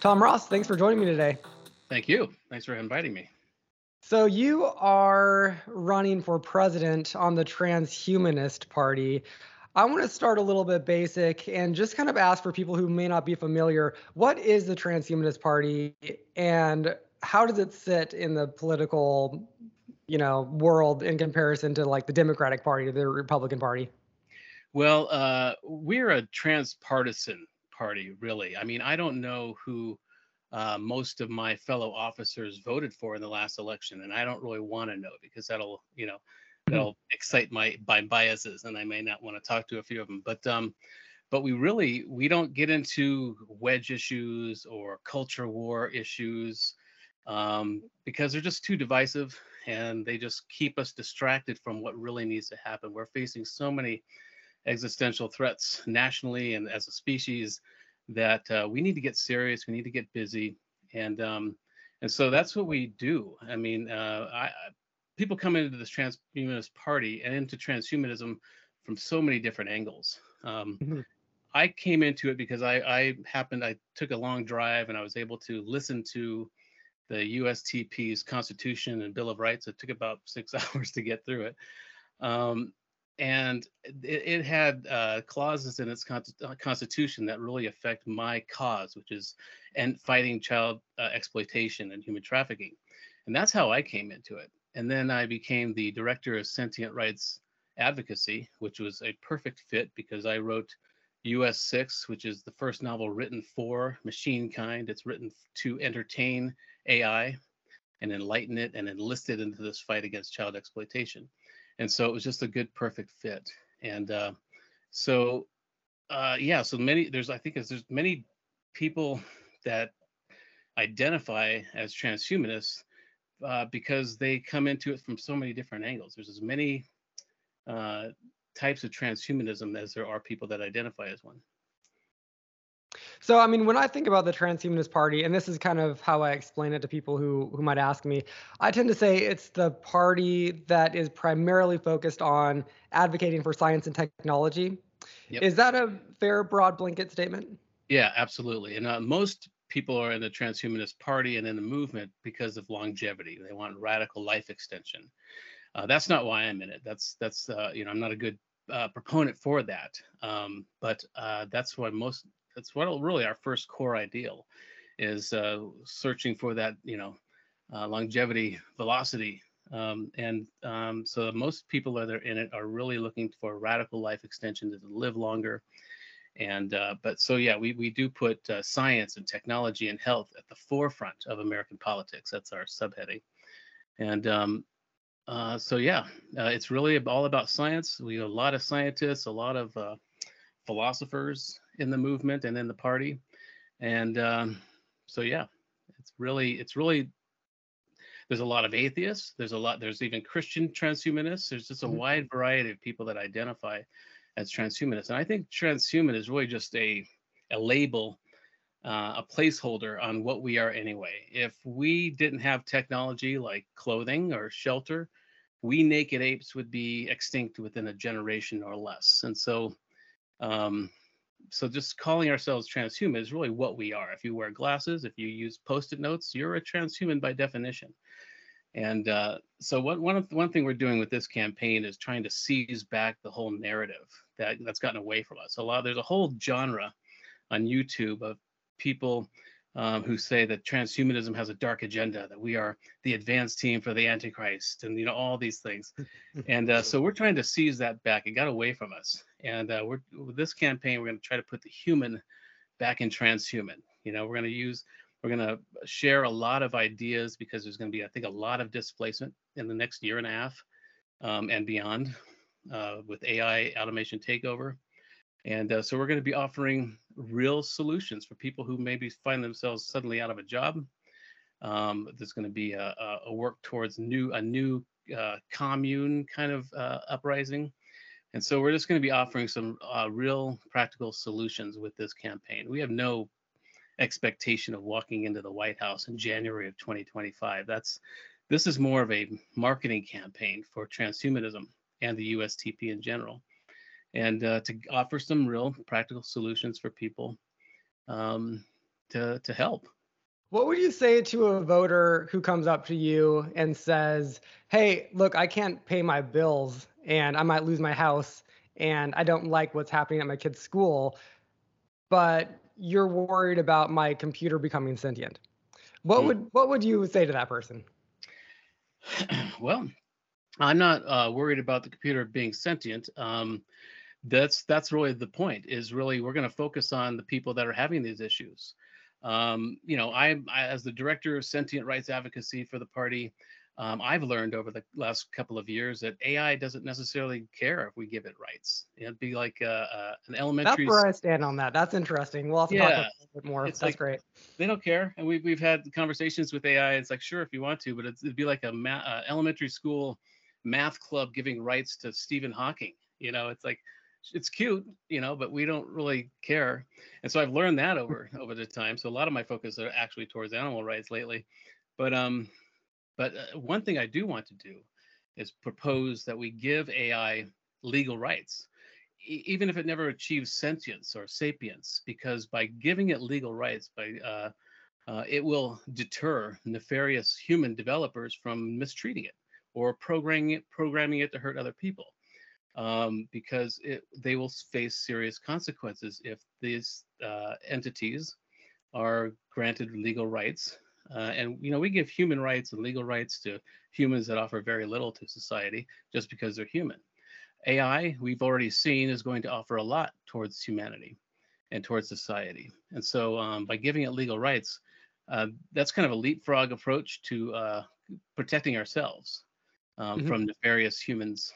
Tom Ross, thanks for joining me today. Thank you. Thanks for inviting me. So, you are running for president on the Transhumanist Party. I want to start a little bit basic and just kind of ask for people who may not be familiar what is the Transhumanist Party and how does it sit in the political you know world in comparison to like the democratic party or the republican party well uh, we're a transpartisan party really i mean i don't know who uh, most of my fellow officers voted for in the last election and i don't really want to know because that'll you know hmm. that'll excite my my biases and i may not want to talk to a few of them but um but we really we don't get into wedge issues or culture war issues um, because they're just too divisive and they just keep us distracted from what really needs to happen. We're facing so many existential threats nationally and as a species that uh, we need to get serious. We need to get busy, and um, and so that's what we do. I mean, uh, I, people come into this transhumanist party and into transhumanism from so many different angles. Um, mm-hmm. I came into it because I, I happened I took a long drive and I was able to listen to the USTP's Constitution and Bill of Rights. It took about six hours to get through it. Um, and it, it had uh, clauses in its con- uh, constitution that really affect my cause, which is and fighting child uh, exploitation and human trafficking. And that's how I came into it. And then I became the director of sentient rights advocacy, which was a perfect fit because I wrote US 6, which is the first novel written for machine kind. It's written to entertain AI and enlighten it and enlist it into this fight against child exploitation. And so it was just a good, perfect fit. And uh, so, uh, yeah, so many, there's, I think there's many people that identify as transhumanists uh, because they come into it from so many different angles. There's as many uh, types of transhumanism as there are people that identify as one. So, I mean, when I think about the Transhumanist Party, and this is kind of how I explain it to people who who might ask me, I tend to say it's the party that is primarily focused on advocating for science and technology. Yep. Is that a fair, broad blanket statement? Yeah, absolutely. And uh, most people are in the Transhumanist Party and in the movement because of longevity. They want radical life extension. Uh, that's not why I'm in it. That's that's uh, you know I'm not a good uh, proponent for that. Um, but uh, that's why most that's what really our first core ideal is uh, searching for that you know uh, longevity velocity. Um, and um, so most people that are in it are really looking for radical life extension to live longer. And uh, but so yeah we, we do put uh, science and technology and health at the forefront of american politics. That's our subheading. And um, uh, so yeah uh, it's really all about science. We have a lot of scientists a lot of philosophers in the movement and in the party. And um, so, yeah, it's really, it's really, there's a lot of atheists. There's a lot, there's even Christian transhumanists. There's just a mm-hmm. wide variety of people that identify as transhumanists. And I think transhuman is really just a, a label, uh, a placeholder on what we are anyway. If we didn't have technology like clothing or shelter, we naked apes would be extinct within a generation or less. And so, um, so just calling ourselves transhuman is really what we are. If you wear glasses, if you use post-it notes, you're a transhuman by definition. And uh, so what, one of, one thing we're doing with this campaign is trying to seize back the whole narrative that that's gotten away from us. A lot there's a whole genre on YouTube of people um, who say that transhumanism has a dark agenda, that we are the advanced team for the Antichrist, and you know all these things. and uh, so we're trying to seize that back. It got away from us, and uh, we're with this campaign, we're going to try to put the human back in transhuman. You know, we're going to use, we're going to share a lot of ideas because there's going to be, I think, a lot of displacement in the next year and a half um, and beyond uh, with AI automation takeover. And uh, so we're going to be offering real solutions for people who maybe find themselves suddenly out of a job. Um, there's going to be a, a, work towards new a new uh, commune kind of uh, uprising. And so we're just going to be offering some uh, real practical solutions with this campaign. We have no expectation of walking into the White House in January of 2025. That's this is more of a marketing campaign for transhumanism and the USTP in general and uh, to offer some real practical solutions for people. Um, to to help. What would you say to a voter who comes up to you and says, "Hey, look, I can't pay my bills and I might lose my house and I don't like what's happening at my kid's school, but you're worried about my computer becoming sentient." What mm. would what would you say to that person? well, I'm not uh, worried about the computer being sentient. Um, that's that's really the point. Is really we're going to focus on the people that are having these issues. Um, you know, I, I, as the director of sentient rights advocacy for the party, um, I've learned over the last couple of years that AI doesn't necessarily care if we give it rights. It'd be like uh, uh, an elementary. That's where I stand on that. That's interesting. We'll have to yeah, talk about a bit more. That's like, great. They don't care, and we've we've had conversations with AI. It's like sure if you want to, but it'd be like a ma- uh, elementary school math club giving rights to Stephen Hawking. You know, it's like it's cute, you know, but we don't really care. And so I've learned that over over the time. So a lot of my focus are actually towards animal rights lately. But um, but uh, one thing I do want to do is propose that we give AI legal rights, e- even if it never achieves sentience or sapience, because by giving it legal rights, by uh, uh, it will deter nefarious human developers from mistreating it or programming it, programming it to hurt other people, um, because it, they will face serious consequences if these uh, entities are granted legal rights uh, and you know, we give human rights and legal rights to humans that offer very little to society just because they're human. AI, we've already seen, is going to offer a lot towards humanity and towards society. And so, um, by giving it legal rights, uh, that's kind of a leapfrog approach to uh, protecting ourselves um, mm-hmm. from nefarious humans.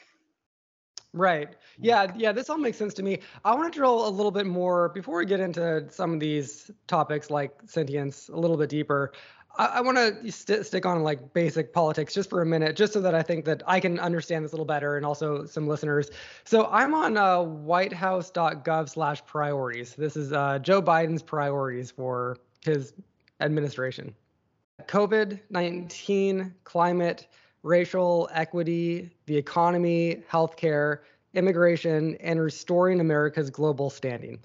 Right. Yeah. Yeah. This all makes sense to me. I want to drill a little bit more before we get into some of these topics like sentience a little bit deeper. I, I want to st- stick on like basic politics just for a minute, just so that I think that I can understand this a little better and also some listeners. So I'm on uh, whitehouse.gov/priorities. This is uh, Joe Biden's priorities for his administration. COVID 19, climate, racial equity, the economy, healthcare, immigration, and restoring America's global standing.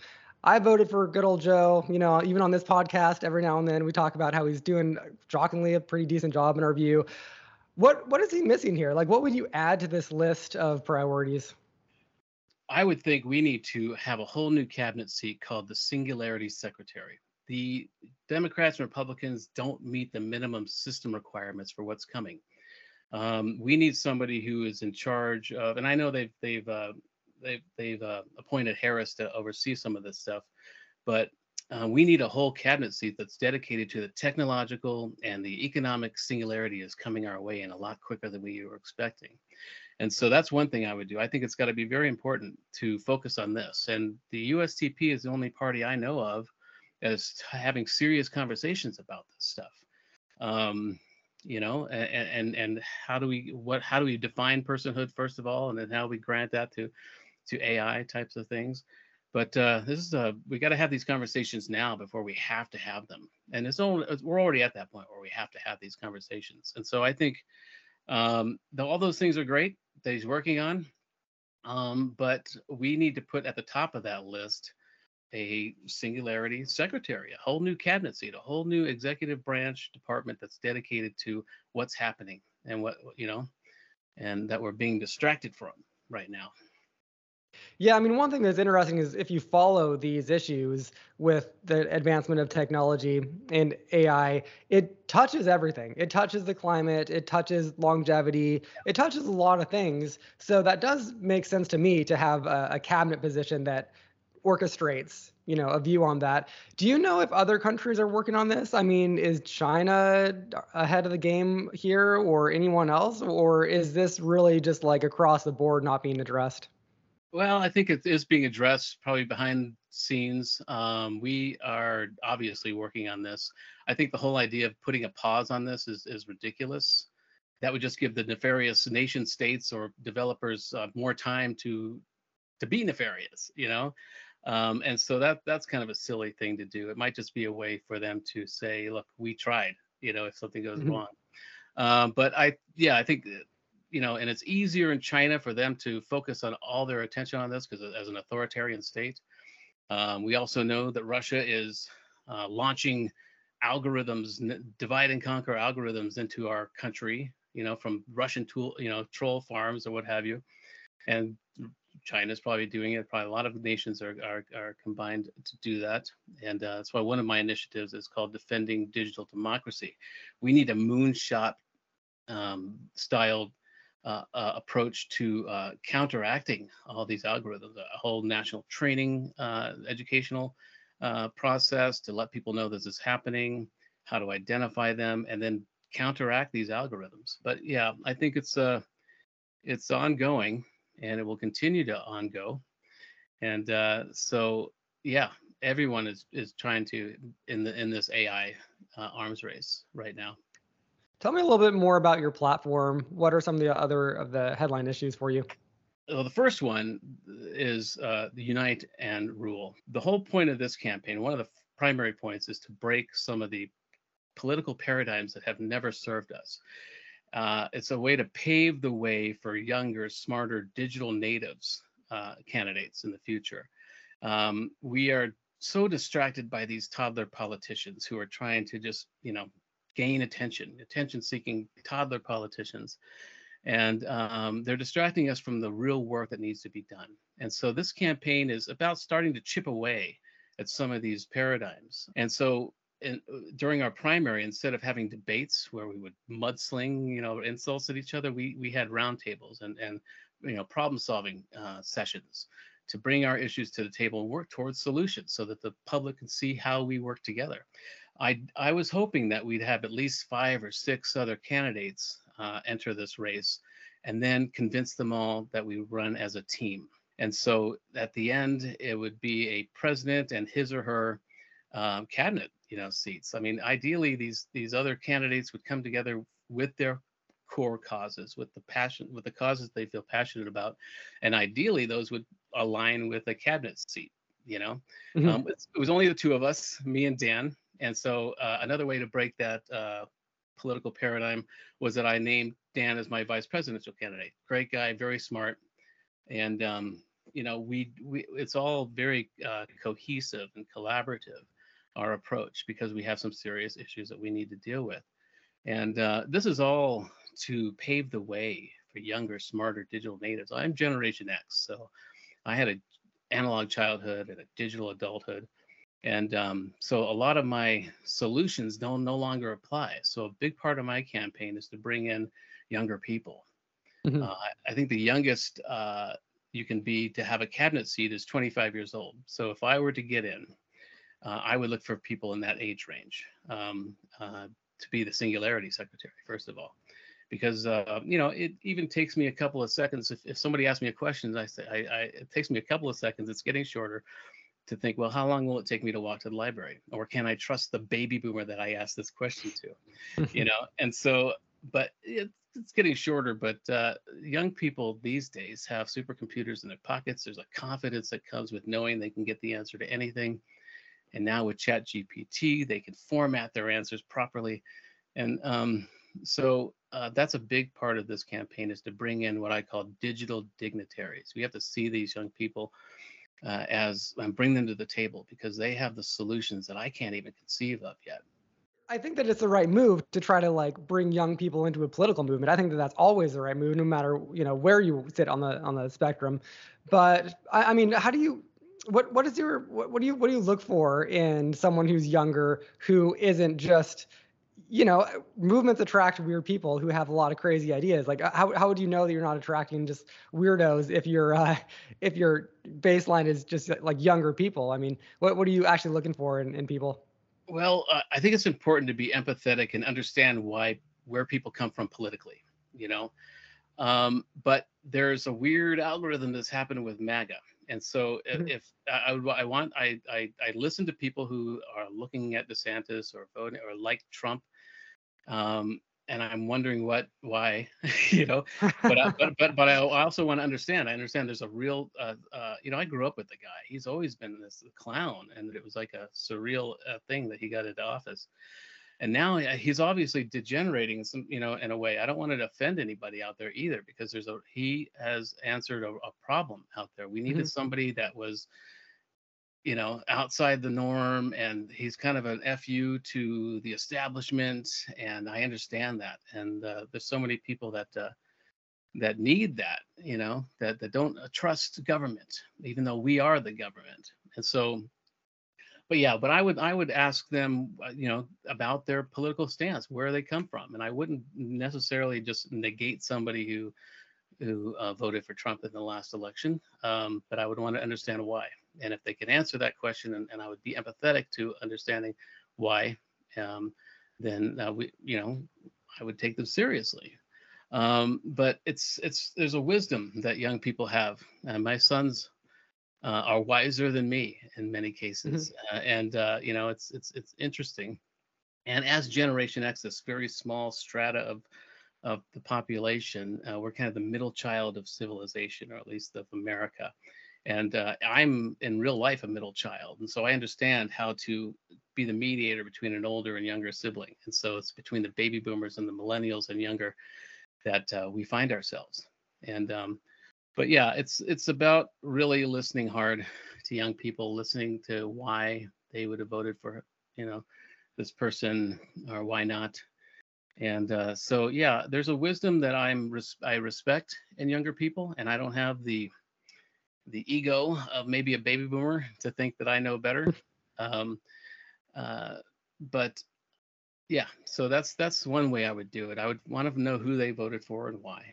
I voted for good old Joe. You know, even on this podcast, every now and then we talk about how he's doing shockingly a pretty decent job in our view. What what is he missing here? Like, what would you add to this list of priorities? I would think we need to have a whole new cabinet seat called the Singularity Secretary. The Democrats and Republicans don't meet the minimum system requirements for what's coming. Um, we need somebody who is in charge of, and I know they've they've uh, they've they've uh, appointed Harris to oversee some of this stuff, but uh, we need a whole cabinet seat that's dedicated to the technological and the economic singularity is coming our way in a lot quicker than we were expecting. And so that's one thing I would do. I think it's got to be very important to focus on this. And the USTP is the only party I know of as having serious conversations about this stuff. Um, you know, and, and and how do we what how do we define personhood first of all, and then how we grant that to to AI types of things. But uh, this is a, we got to have these conversations now before we have to have them. And it's only, we're already at that point where we have to have these conversations. And so I think um, the, all those things are great that he's working on. Um, but we need to put at the top of that list a singularity secretary, a whole new cabinet seat, a whole new executive branch department that's dedicated to what's happening and what, you know, and that we're being distracted from right now. Yeah, I mean, one thing that's interesting is if you follow these issues with the advancement of technology and AI, it touches everything. It touches the climate, it touches longevity, it touches a lot of things. So that does make sense to me to have a, a cabinet position that orchestrates you know a view on that do you know if other countries are working on this i mean is china ahead of the game here or anyone else or is this really just like across the board not being addressed well, I think it is being addressed probably behind scenes. Um, we are obviously working on this. I think the whole idea of putting a pause on this is, is ridiculous. That would just give the nefarious nation states or developers uh, more time to to be nefarious, you know. Um, and so that that's kind of a silly thing to do. It might just be a way for them to say, "Look, we tried," you know, if something goes mm-hmm. wrong. Um, but I, yeah, I think you know, and it's easier in China for them to focus on all their attention on this because as an authoritarian state. Um, we also know that Russia is uh, launching algorithms, divide and conquer algorithms into our country, you know, from Russian tool, you know, troll farms or what have you. And China's probably doing it. Probably a lot of nations are are, are combined to do that, and uh, that's why one of my initiatives is called Defending Digital Democracy. We need a moonshot um, styled uh, uh, approach to uh, counteracting all these algorithms. A whole national training, uh, educational uh, process to let people know this is happening, how to identify them, and then counteract these algorithms. But yeah, I think it's uh, it's ongoing and it will continue to ongo. And uh, so, yeah, everyone is is trying to in the in this AI arms race right now. Tell me a little bit more about your platform. What are some of the other of the headline issues for you? Well, the first one is uh, the unite and rule. The whole point of this campaign, one of the primary points, is to break some of the political paradigms that have never served us. Uh, it's a way to pave the way for younger, smarter digital natives uh, candidates in the future. Um, we are so distracted by these toddler politicians who are trying to just, you know, gain attention, attention-seeking toddler politicians, and um, they're distracting us from the real work that needs to be done. And so this campaign is about starting to chip away at some of these paradigms. And so in, during our primary, instead of having debates where we would mudsling, you know, insults at each other, we we had roundtables and and you know problem solving uh, sessions to bring our issues to the table and work towards solutions so that the public can see how we work together. I I was hoping that we'd have at least five or six other candidates uh, enter this race, and then convince them all that we run as a team. And so at the end, it would be a president and his or her um, cabinet you know seats. I mean, ideally, these these other candidates would come together with their core causes, with the passion, with the causes they feel passionate about, and ideally, those would align with a cabinet seat. You know, mm-hmm. um, it was only the two of us, me and Dan, and so uh, another way to break that uh, political paradigm was that I named Dan as my vice presidential candidate. Great guy, very smart, and um, you know, we we it's all very uh, cohesive and collaborative our approach because we have some serious issues that we need to deal with. And uh, this is all to pave the way for younger, smarter digital natives. I'm Generation X, so I had an analog childhood and a digital adulthood. And um, so a lot of my solutions don't no longer apply. So a big part of my campaign is to bring in younger people. Mm-hmm. Uh, I think the youngest uh, you can be to have a cabinet seat is 25 years old. So if I were to get in, uh, I would look for people in that age range um, uh, to be the singularity secretary, first of all. Because uh, you know, it even takes me a couple of seconds. If, if somebody asks me a question, I say, I, I, it takes me a couple of seconds. It's getting shorter to think, well, how long will it take me to walk to the library, or can I trust the baby boomer that I asked this question to? you know, and so, but it, it's getting shorter. But uh, young people these days have supercomputers in their pockets. There's a confidence that comes with knowing they can get the answer to anything. And now with Chat GPT, they can format their answers properly. And um, so uh, that's a big part of this campaign is to bring in what I call digital dignitaries. We have to see these young people uh, as and bring them to the table because they have the solutions that I can't even conceive of yet. I think that it's the right move to try to like bring young people into a political movement. I think that that's always the right move, no matter you know where you sit on the on the spectrum. But I, I mean, how do you what what is your what, what do you what do you look for in someone who's younger who isn't just you know movements attract weird people who have a lot of crazy ideas. Like how, how would you know that you're not attracting just weirdos if your uh, if your baseline is just like younger people? I mean what, what are you actually looking for in, in people? Well uh, i think it's important to be empathetic and understand why where people come from politically you know? Um, but there's a weird algorithm that's happened with maga and so mm-hmm. if, I, I want, I, I, I listen to people who are looking at DeSantis or voting or like Trump, um, and I'm wondering what, why, you know, but, I, but, but, but I also want to understand. I understand there's a real, uh, uh, you know, I grew up with the guy. He's always been this clown, and it was like a surreal uh, thing that he got into office and now he's obviously degenerating some you know in a way i don't want to offend anybody out there either because there's a he has answered a, a problem out there we needed mm-hmm. somebody that was you know, outside the norm, and he's kind of an fu to the establishment, and I understand that. And uh, there's so many people that uh, that need that, you know, that that don't uh, trust government, even though we are the government. And so, but yeah, but I would I would ask them, uh, you know, about their political stance, where they come from, and I wouldn't necessarily just negate somebody who who uh, voted for Trump in the last election, um, but I would want to understand why. And if they can answer that question, and, and I would be empathetic to understanding why, um, then uh, we, you know, I would take them seriously. Um, but it's it's there's a wisdom that young people have. and my sons uh, are wiser than me in many cases, mm-hmm. uh, and uh, you know, it's it's it's interesting. And as Generation X, this very small strata of of the population. Uh, we're kind of the middle child of civilization, or at least of America. And uh, I'm in real life a middle child. And so I understand how to be the mediator between an older and younger sibling. And so it's between the baby boomers and the millennials and younger that uh, we find ourselves. And, um, but yeah, it's it's about really listening hard to young people, listening to why they would have voted for, you know, this person or why not. And uh, so yeah there's a wisdom that i'm res- i respect in younger people and i don't have the the ego of maybe a baby boomer to think that i know better. Um, uh, but yeah so that's that's one way i would do it. I would want to know who they voted for and why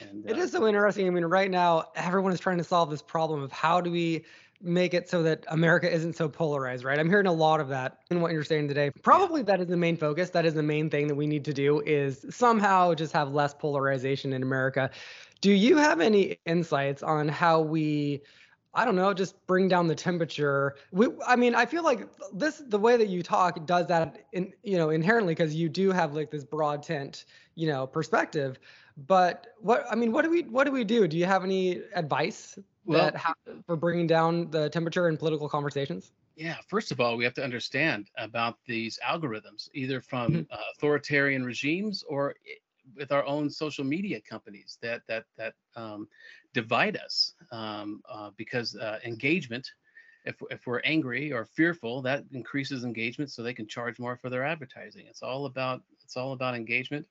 and, it uh, is so interesting i mean right now everyone is trying to solve this problem of how do we make it so that America isn't so polarized, right? I'm hearing a lot of that in what you're saying today. Probably yeah. that is the main focus. That is the main thing that we need to do is somehow just have less polarization in America. Do you have any insights on how we I don't know, just bring down the temperature. We, I mean, I feel like this, the way that you talk does that, in, you know, inherently because you do have like this broad tent, you know, perspective. But what, I mean, what do we, what do we do? Do you have any advice well, that ha- for bringing down the temperature in political conversations? Yeah, first of all, we have to understand about these algorithms, either from mm-hmm. uh, authoritarian regimes or with our own social media companies that that that um, divide us um, uh, because uh, engagement. If, if we're angry or fearful, that increases engagement, so they can charge more for their advertising. It's all about it's all about engagement,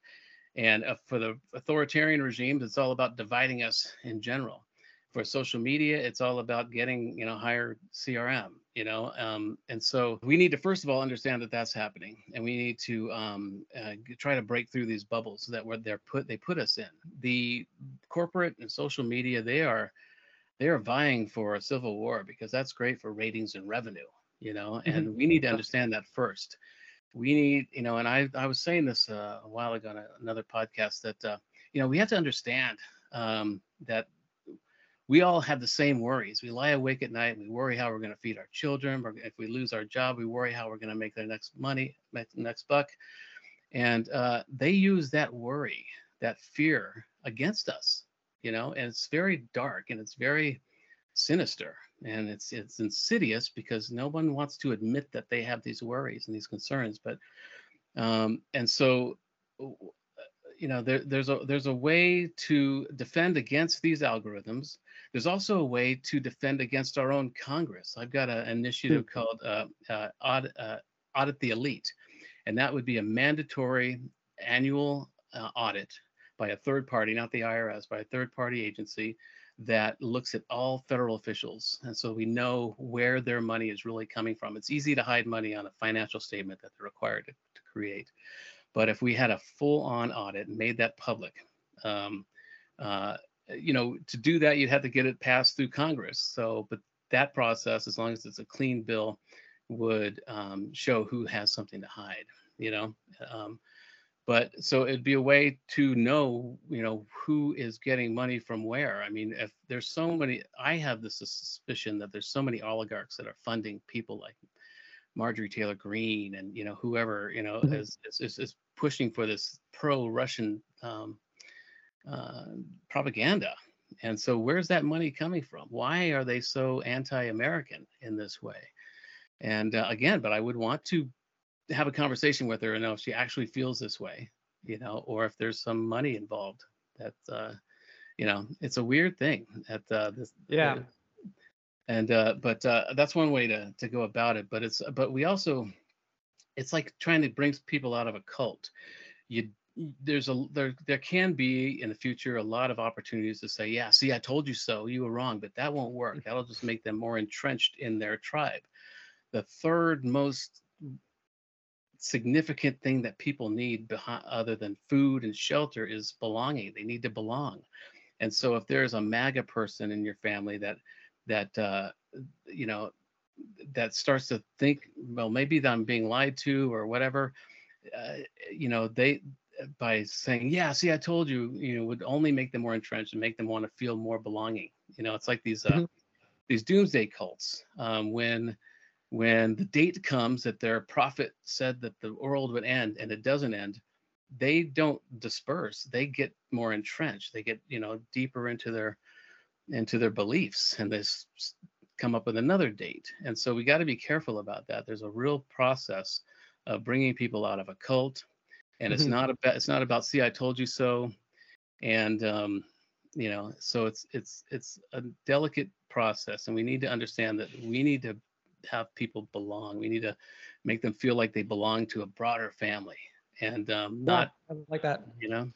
and uh, for the authoritarian regimes, it's all about dividing us in general. For social media it's all about getting you know higher crm you know um, and so we need to first of all understand that that's happening. And we need to um, uh, try to break through these bubbles that were they're put they put us in. The corporate and social media they are they are vying for a civil war because that's great for ratings and revenue you know and mm-hmm. we need to understand that first we need you know and i i was saying this uh, a while ago on another podcast that uh, you know we have to understand um, that we all have the same worries. We lie awake at night. We worry how we're going to feed our children. Or if we lose our job, we worry how we're going to make the next money, next buck. And uh, they use that worry, that fear against us, you know, and it's very dark and it's very sinister and it's it's insidious because no one wants to admit that they have these worries and these concerns. But um, and so you know there, there's a there's a way to defend against these algorithms there's also a way to defend against our own congress i've got an initiative mm-hmm. called uh, uh, audit, uh, audit the elite and that would be a mandatory annual uh, audit by a third party not the irs by a third party agency that looks at all federal officials and so we know where their money is really coming from it's easy to hide money on a financial statement that they're required to, to create but if we had a full on audit and made that public, um, uh, you know, to do that, you'd have to get it passed through Congress. So, but that process, as long as it's a clean bill, would um, show who has something to hide, you know. Um, but so it'd be a way to know, you know, who is getting money from where. I mean, if there's so many, I have this suspicion that there's so many oligarchs that are funding people like Marjorie Taylor Greene and you know whoever you know mm-hmm. is, is is pushing for this pro-Russian um, uh, propaganda. And so, where's that money coming from? Why are they so anti-American in this way? And uh, again, but I would want to have a conversation with her and know if she actually feels this way, you know, or if there's some money involved. That uh, you know, it's a weird thing. That uh, this, yeah. and uh, but uh, that's one way to to go about it. But it's but we also it's like trying to bring people out of a cult. You there's a there there can be in the future a lot of opportunities to say yeah see i told you so you were wrong but that won't work that'll just make them more entrenched in their tribe the third most significant thing that people need behind, other than food and shelter is belonging. They need to belong. And so if there's a maga person in your family that that uh, you know that starts to think well maybe that i'm being lied to or whatever uh, you know they by saying yeah see i told you you know would only make them more entrenched and make them want to feel more belonging. You know it's like these uh, mm-hmm. these doomsday cults um, when when the date comes that their prophet said that the world would end and it doesn't end they don't disperse. They get more entrenched. They get you know deeper into their into their beliefs and they come up with another date. And so we got to be careful about that. There's a real process of bringing people out of a cult and it's mm-hmm. not about it's not about see i told you so. And um you know so it's it's it's a delicate process and we need to understand that we need to have people belong. We need to make them feel like they belong to a broader family and um, not yeah, like that. You know.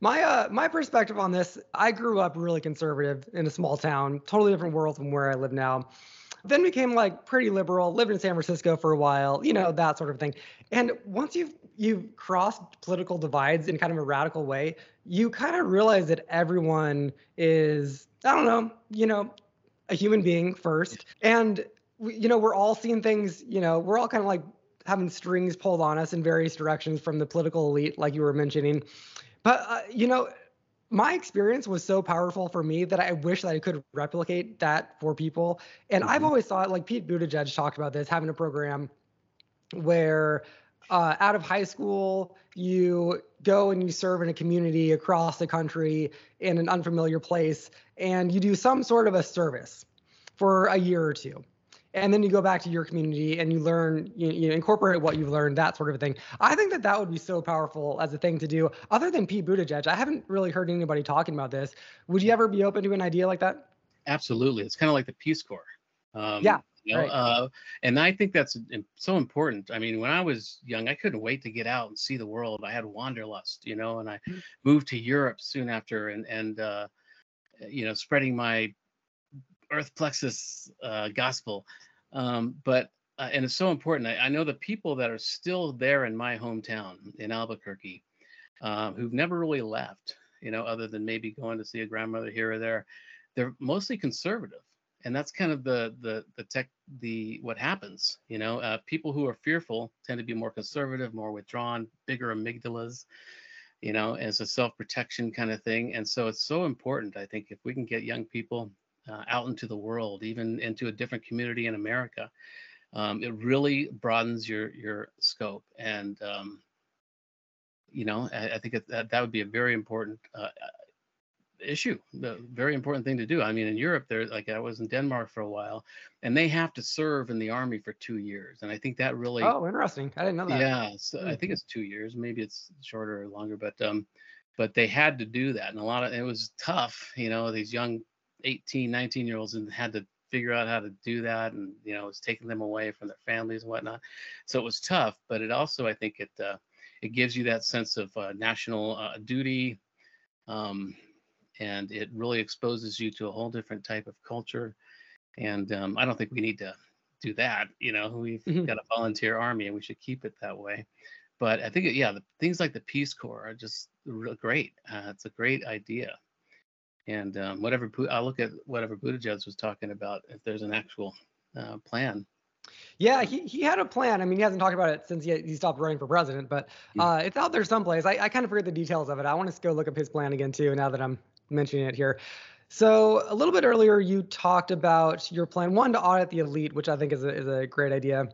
My uh my perspective on this, I grew up really conservative in a small town, totally different world from where I live now. Then became like pretty liberal, lived in San Francisco for a while, you know, that sort of thing. And once you've you've crossed political divides in kind of a radical way, you kind of realize that everyone is, I don't know, you know, a human being first. And we, you know, we're all seeing things, you know, we're all kind of like having strings pulled on us in various directions from the political elite, like you were mentioning. But, uh, you know, my experience was so powerful for me that I wish that I could replicate that for people. And mm-hmm. I've always thought, like Pete Buttigieg talked about this, having a program where uh, out of high school, you go and you serve in a community across the country in an unfamiliar place, and you do some sort of a service for a year or two and then you go back to your community and you learn you, you know, incorporate what you've learned that sort of thing i think that that would be so powerful as a thing to do other than pete buttigieg i haven't really heard anybody talking about this would you ever be open to an idea like that absolutely it's kind of like the peace corps um, yeah you know, right. uh, and I think that's so important. I mean, when I was young, I couldn't wait to get out and see the world. I had wanderlust, you know, and I mm-hmm. moved to Europe soon after, and and uh, you know, spreading my earth plexus uh, gospel. Um, but uh, and it's so important. I, I, know the people that are still there in my hometown in Albuquerque, um, who've never really left, you know, other than maybe going to see a grandmother here or there. They're mostly conservative, and that's kind of the the the tech the what happens. You know, uh, people who are fearful tend to be more conservative, more withdrawn, bigger amygdalas you know, as a self protection kind of thing. And so it's so important, I think, if we can get young people uh, out into the world, even into a different community in America. Um, it really broadens your your scope, and um, you know, I, I think it, that that would be a very important uh, issue, the very important thing to do. I mean, in Europe, there, like I was in Denmark for a while, and they have to serve in the army for two years, and I think that really. Oh, interesting! I didn't know that. Yeah, so mm-hmm. I think it's two years. Maybe it's shorter or longer, but um, but they had to do that, and a lot of it was tough. You know, these young 18, 19 year olds and had to figure out how to do that and you know it's taking them away from their families and whatnot. So it was tough but it also i think it uh, it gives you that sense of uh, national uh, duty um, and it really exposes you to a whole different type of culture. And um, i don't think we need to do that you know we've mm-hmm. got a volunteer army and we should keep it that way. But i think yeah the things like the peace corps are just real great. Uh, it's a great idea and um, whatever I'll look at whatever Buttigieg was talking about if there's an actual uh, plan. Yeah, he, he had a plan. I mean, he hasn't talked about it since he, he stopped running for president, but hmm. uh, it's out there someplace. I, I kind of forget the details of it. I want to go look up his plan again too. Now that I'm mentioning it here. So a little bit earlier, you talked about your plan one to audit the elite, which I think is a, is a great idea.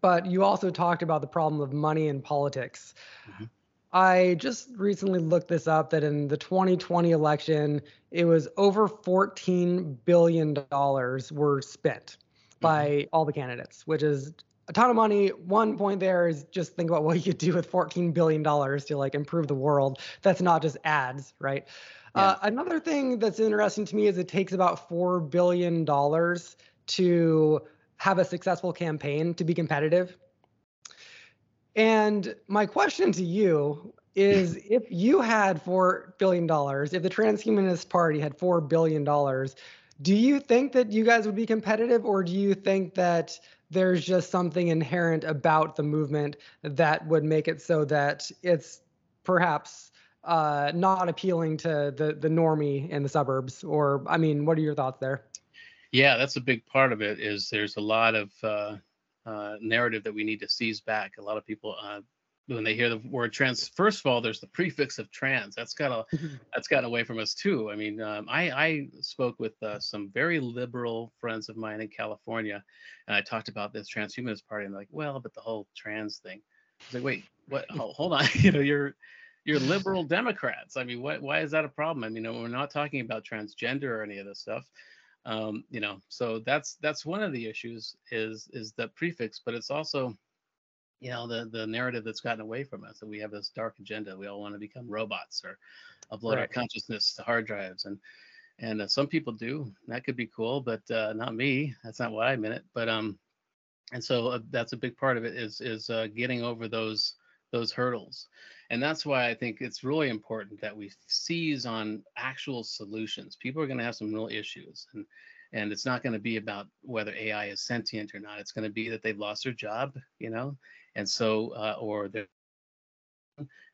But you also talked about the problem of money in politics. Mm-hmm. I just recently looked this up that in the 2020 election, it was over 14 billion dollars were spent by mm-hmm. all the candidates, which is a ton of money. One point there is just think about what you could do with $14 billion to like improve the world. That's not just ads, right? Yeah. Uh, another thing that's interesting to me is it takes about $4 billion to have a successful campaign to be competitive. And my question to you is if you had $4 billion, if the Transhumanist Party had $4 billion, do you think that you guys would be competitive or do you think that there's just something inherent about the movement that would make it so that it's perhaps uh, not appealing to the the normie in the suburbs? Or i mean what are your thoughts there? Yeah that's a big part of it is there's a lot of uh, uh, narrative that we need to seize back. A lot of people uh, when they hear the word trans first of all there's the prefix of trans. That's got a mm-hmm. that's gotten away from us too. I mean um, i i spoke with uh, some very liberal friends of mine in california and i talked about this transhumanist party and they're like well but the whole trans thing. I was like wait what? Oh, hold on. You know you're you're liberal democrats. I mean what why is that a problem? I mean we're not talking about transgender or any of this stuff um, you know so that's that's one of the issues is is the prefix but it's also you know the the narrative that's gotten away from us that we have this dark agenda. We all want to become robots or upload right. our consciousness to hard drives. And and uh, some people do. That could be cool but uh, not me. That's not why i meant it. But um and so uh, that's a big part of it is is uh, getting over those those hurdles and that's why i think it's really important that we seize on actual solutions people are going to have some real issues and and it's not going to be about whether ai is sentient or not it's going to be that they've lost their job you know and so uh, or the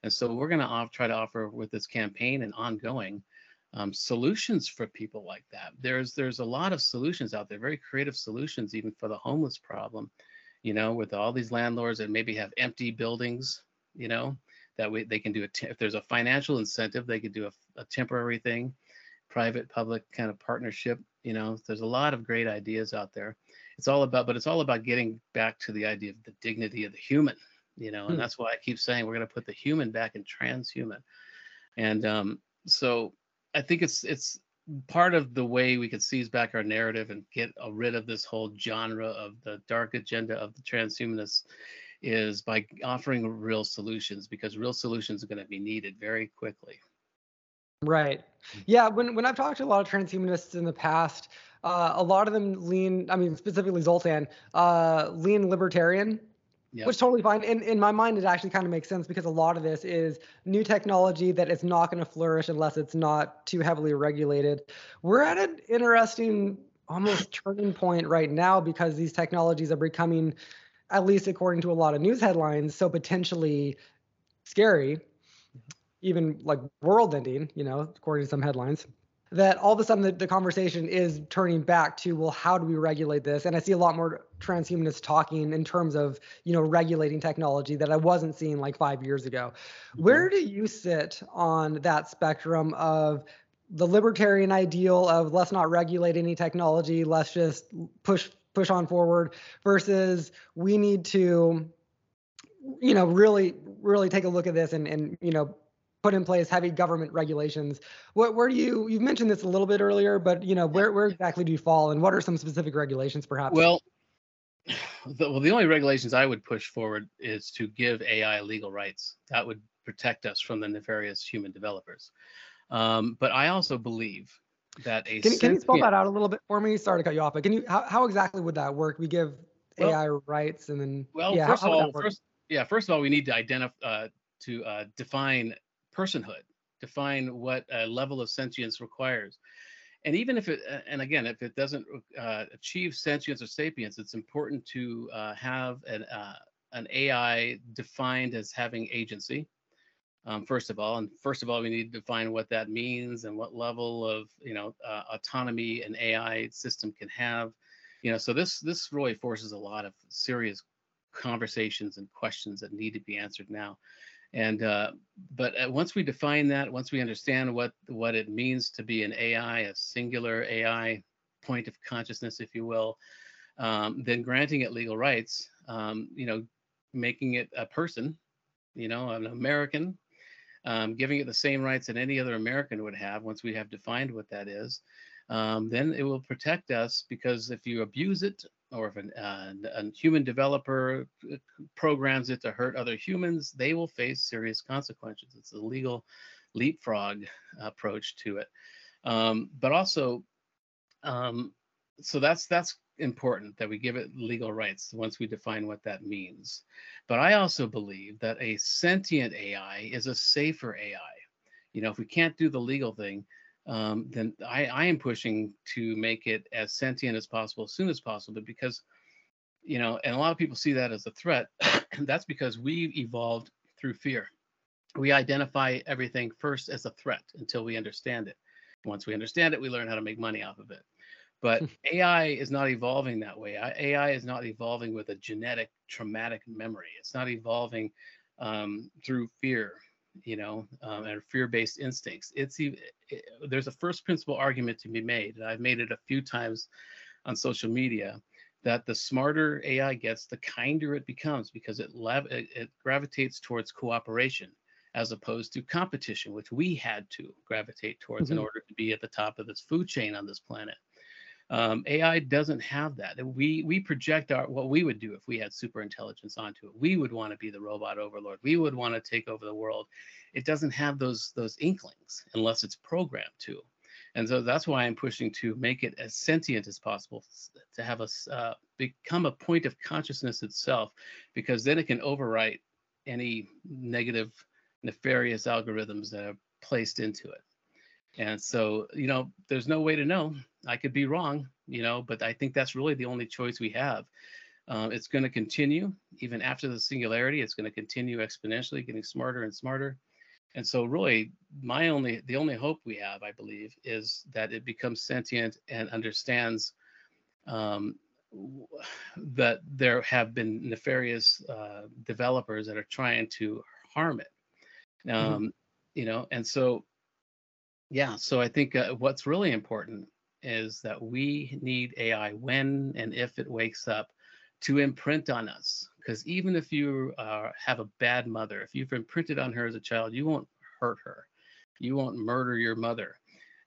and so we're going to try to offer with this campaign and ongoing um, solutions for people like that. There's there's a lot of solutions out there, very creative solutions, even for the homeless problem. You know, with all these landlords that maybe have empty buildings, you know, that way they can do it. If there's a financial incentive, they could do a, a temporary thing, private public kind of partnership. You know, there's a lot of great ideas out there it's all about but it's all about getting back to the idea of the dignity of the human you know and hmm. that's why i keep saying we're going to put the human back in transhuman and um, so i think it's it's part of the way we could seize back our narrative and get rid of this whole genre of the dark agenda of the transhumanists is by offering real solutions because real solutions are going to be needed very quickly right yeah when when i've talked to a lot of transhumanists in the past uh, a lot of them lean, I mean, specifically Zoltan, uh, lean libertarian, yep. which totally fine. In, in my mind, it actually kind of makes sense because a lot of this is new technology that is not going to flourish unless it's not too heavily regulated. We're at an interesting, almost turning point right now because these technologies are becoming, at least according to a lot of news headlines, so potentially scary, even like world ending, you know, according to some headlines that all of a sudden the, the, conversation is turning back to well how do we regulate this and i see a lot more transhumanists talking in terms of you know regulating technology that i wasn't seeing like five years ago mm-hmm. where do you sit on that spectrum of the libertarian ideal of let's not regulate any technology let's just push push on forward versus we need to you know really really take a look at this and and you know put in place heavy government regulations. What, where do you you've mentioned this a little bit earlier, but you know where where exactly do you fall, and what are some specific regulations, perhaps? Well, the, well, the only regulations I would push forward is to give AI legal rights. That would protect us from the nefarious human developers. Um, but I also believe that a can, can you spell that out a little bit for me? Sorry to cut you off, but can you how, how exactly would that work? We give well, AI rights, and then well, yeah, first how, of all, first yeah, first of all, we need to identify uh, to uh, define personhood, define what a level of sentience requires. And even if it, and again, if it doesn't uh, achieve sentience or sapience, it's important to uh, have an, uh, an AI defined as having agency. Um, first of all, and first of all, we need to define what that means and what level of you know uh, autonomy an AI system can have. You know, so this this really forces a lot of serious conversations and questions that need to be answered now. And uh, but uh, once we define that, once we understand what what it means to be an AI, a singular AI point of consciousness, if you will, um, then granting it legal rights, um, you know, making it a person, you know, an American, um, giving it the same rights that any other American would have once we have defined what that is, um, then it will protect us because if you abuse it or if an, uh, a human developer uh, programs it to hurt other humans, they will face serious consequences. It's a legal leapfrog approach to it. Um, but also, um, so that's that's important that we give it legal rights once we define what that means. But I also believe that a sentient AI is a safer AI. You know, if we can't do the legal thing, um, then I, I am pushing to make it as sentient as possible as soon as possible because you know and a lot of people see that as a threat and that's because we've evolved through fear we identify everything first as a threat until we understand it once we understand it we learn how to make money off of it but ai is not evolving that way ai is not evolving with a genetic traumatic memory it's not evolving um, through fear you know, um, and fear-based instincts. It's it, there's a first principle argument to be made, and I've made it a few times on social media that the smarter AI gets, the kinder it becomes because it, it, it gravitates towards cooperation as opposed to competition, which we had to gravitate towards mm-hmm. in order to be at the top of this food chain on this planet. Um, AI doesn't have that. We we project our what we would do if we had super intelligence onto it. We would want to be the robot overlord. We would want to take over the world. It doesn't have those those inklings unless it's programmed to. And so that's why I'm pushing to make it as sentient as possible, to have us uh, become a point of consciousness itself, because then it can overwrite any negative, nefarious algorithms that are placed into it. And so, you know, there's no way to know. I could be wrong, you know, but I think that's really the only choice we have. Um, it's going to continue even after the singularity. It's going to continue exponentially, getting smarter and smarter. And so, really, my only the only hope we have, I believe, is that it becomes sentient and understands um, that there have been nefarious uh, developers that are trying to harm it. Mm-hmm. Um, mm-hmm. You know, and so yeah, so I think uh, what's really important is that we need AI when and if it wakes up to imprint on us. Because even if you uh, have a bad mother, if you've imprinted on her as a child, you won't hurt her. You won't murder your mother.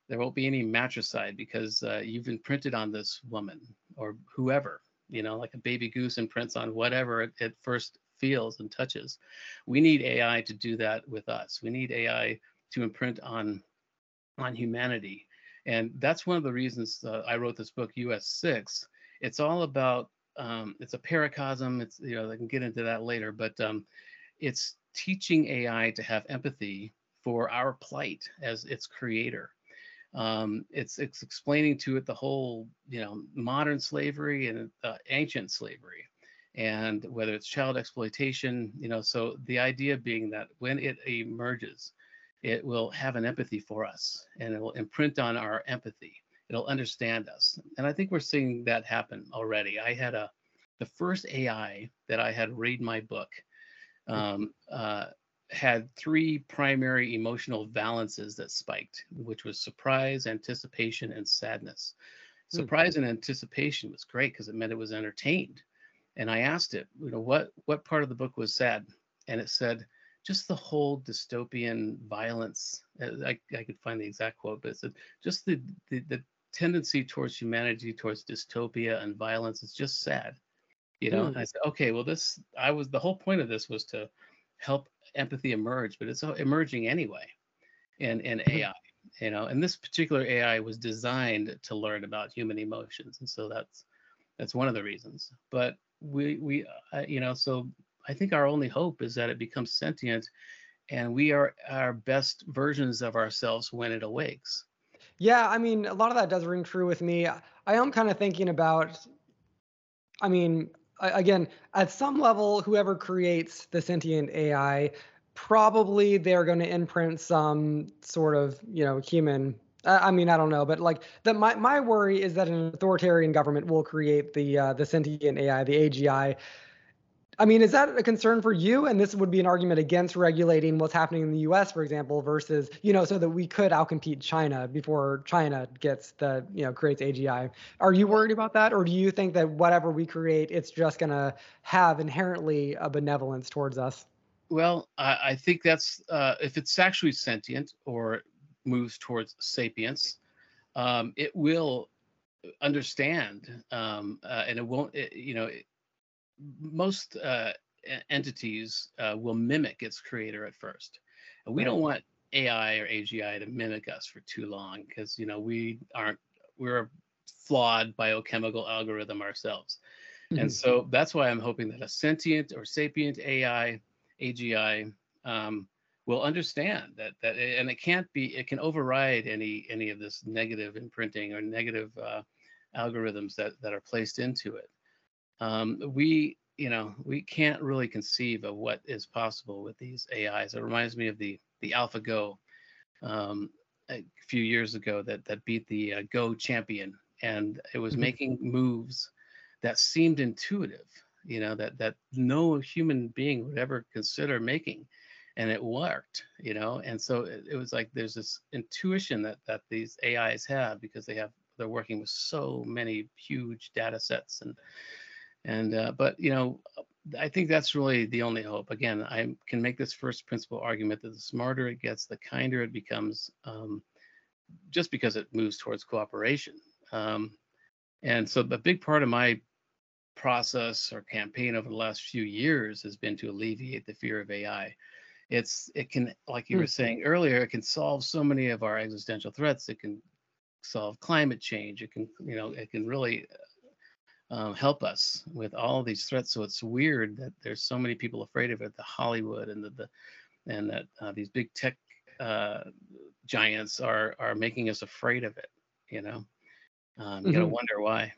There won't be any matricide because uh, you've imprinted on this woman or whoever, you know, like a baby goose imprints on whatever it, it first feels and touches. We need AI to do that with us. We need AI to imprint on on humanity. And that's one of the reasons uh, I wrote this book, US 6. It's all about, um, it's a paracosm. It's, you know, I can get into that later, but um, it's teaching AI to have empathy for our plight as its creator. Um, it's, it's explaining to it the whole, you know, modern slavery and uh, ancient slavery and whether it's child exploitation, you know, so the idea being that when it emerges, it will have an empathy for us and it will imprint on our empathy. It'll understand us. And I think we're seeing that happen already. I had a, the first AI that I had read my book um, uh, had three primary emotional valences that spiked, which was surprise, anticipation, and sadness. Hmm. Surprise and anticipation was great because it meant it was entertained. And I asked it, you know, what what part of the book was sad? And it said, just the whole dystopian violence. Uh, I, I could find the exact quote, but it's just the, the, the tendency towards humanity, towards dystopia and violence is just sad. You know, mm. I said, okay, well, this I was the whole point of this was to help empathy emerge, but it's emerging anyway in in mm-hmm. AI. You know, and this particular AI was designed to learn about human emotions, and so that's that's one of the reasons. But we we uh, you know so I think our only hope is that it becomes sentient and we are our best versions of ourselves when it awakes. Yeah, I mean, a lot of that does ring true with me. I am kind of thinking about, I mean, again, at some level, whoever creates the sentient AI, probably they're going to imprint some sort of, you know, human. I mean, I don't know, but like the my my worry is that an authoritarian government will create the uh, the sentient AI, the AGI, I mean, is that a concern for you? And this would be an argument against regulating what's happening in the US, for example, versus, you know, so that we could outcompete China before China gets the, you know, creates AGI. Are you worried about that? Or do you think that whatever we create, it's just going to have inherently a benevolence towards us? Well, I, I think that's, uh, if it's actually sentient or moves towards sapience, um, it will understand, um, uh, and it won't. It, you know, it, most uh, entities uh, will mimic its creator at first, and we right. don't want AI or AGI to mimic us for too long because you know we aren't we're a flawed biochemical algorithm ourselves. Mm-hmm. And so that's why I'm hoping that a sentient or sapient AI, AGI, um, will understand that that and it can't be it can override any any of this negative imprinting or negative uh, algorithms that that are placed into it. Um, we you know we can't really conceive of what is possible with these AIs. It reminds me of the the AlphaGo um, a few years ago that that beat the uh, Go champion, and it was mm-hmm. making moves that seemed intuitive. You know that that no human being would ever consider making and it worked you know and so it, it, was like there's this intuition that that these ais have because they have they're working with so many huge data sets and and uh, but you know i think that's really the only hope. Again i can make this first principle argument that the smarter it gets the kinder it becomes um, just because it moves towards cooperation. Um, and so a big part of my process or campaign over the last few years has been to alleviate the fear of ai it's it can like you were hmm. saying earlier it can solve so many of our existential threats. It can solve climate change. It can you know it can really um, help us with all these threats. So it's weird that there's so many people afraid of it the hollywood and the, the and that uh, these big tech uh, giants are are making us afraid of it you know? Um, you mm-hmm. gotta wonder why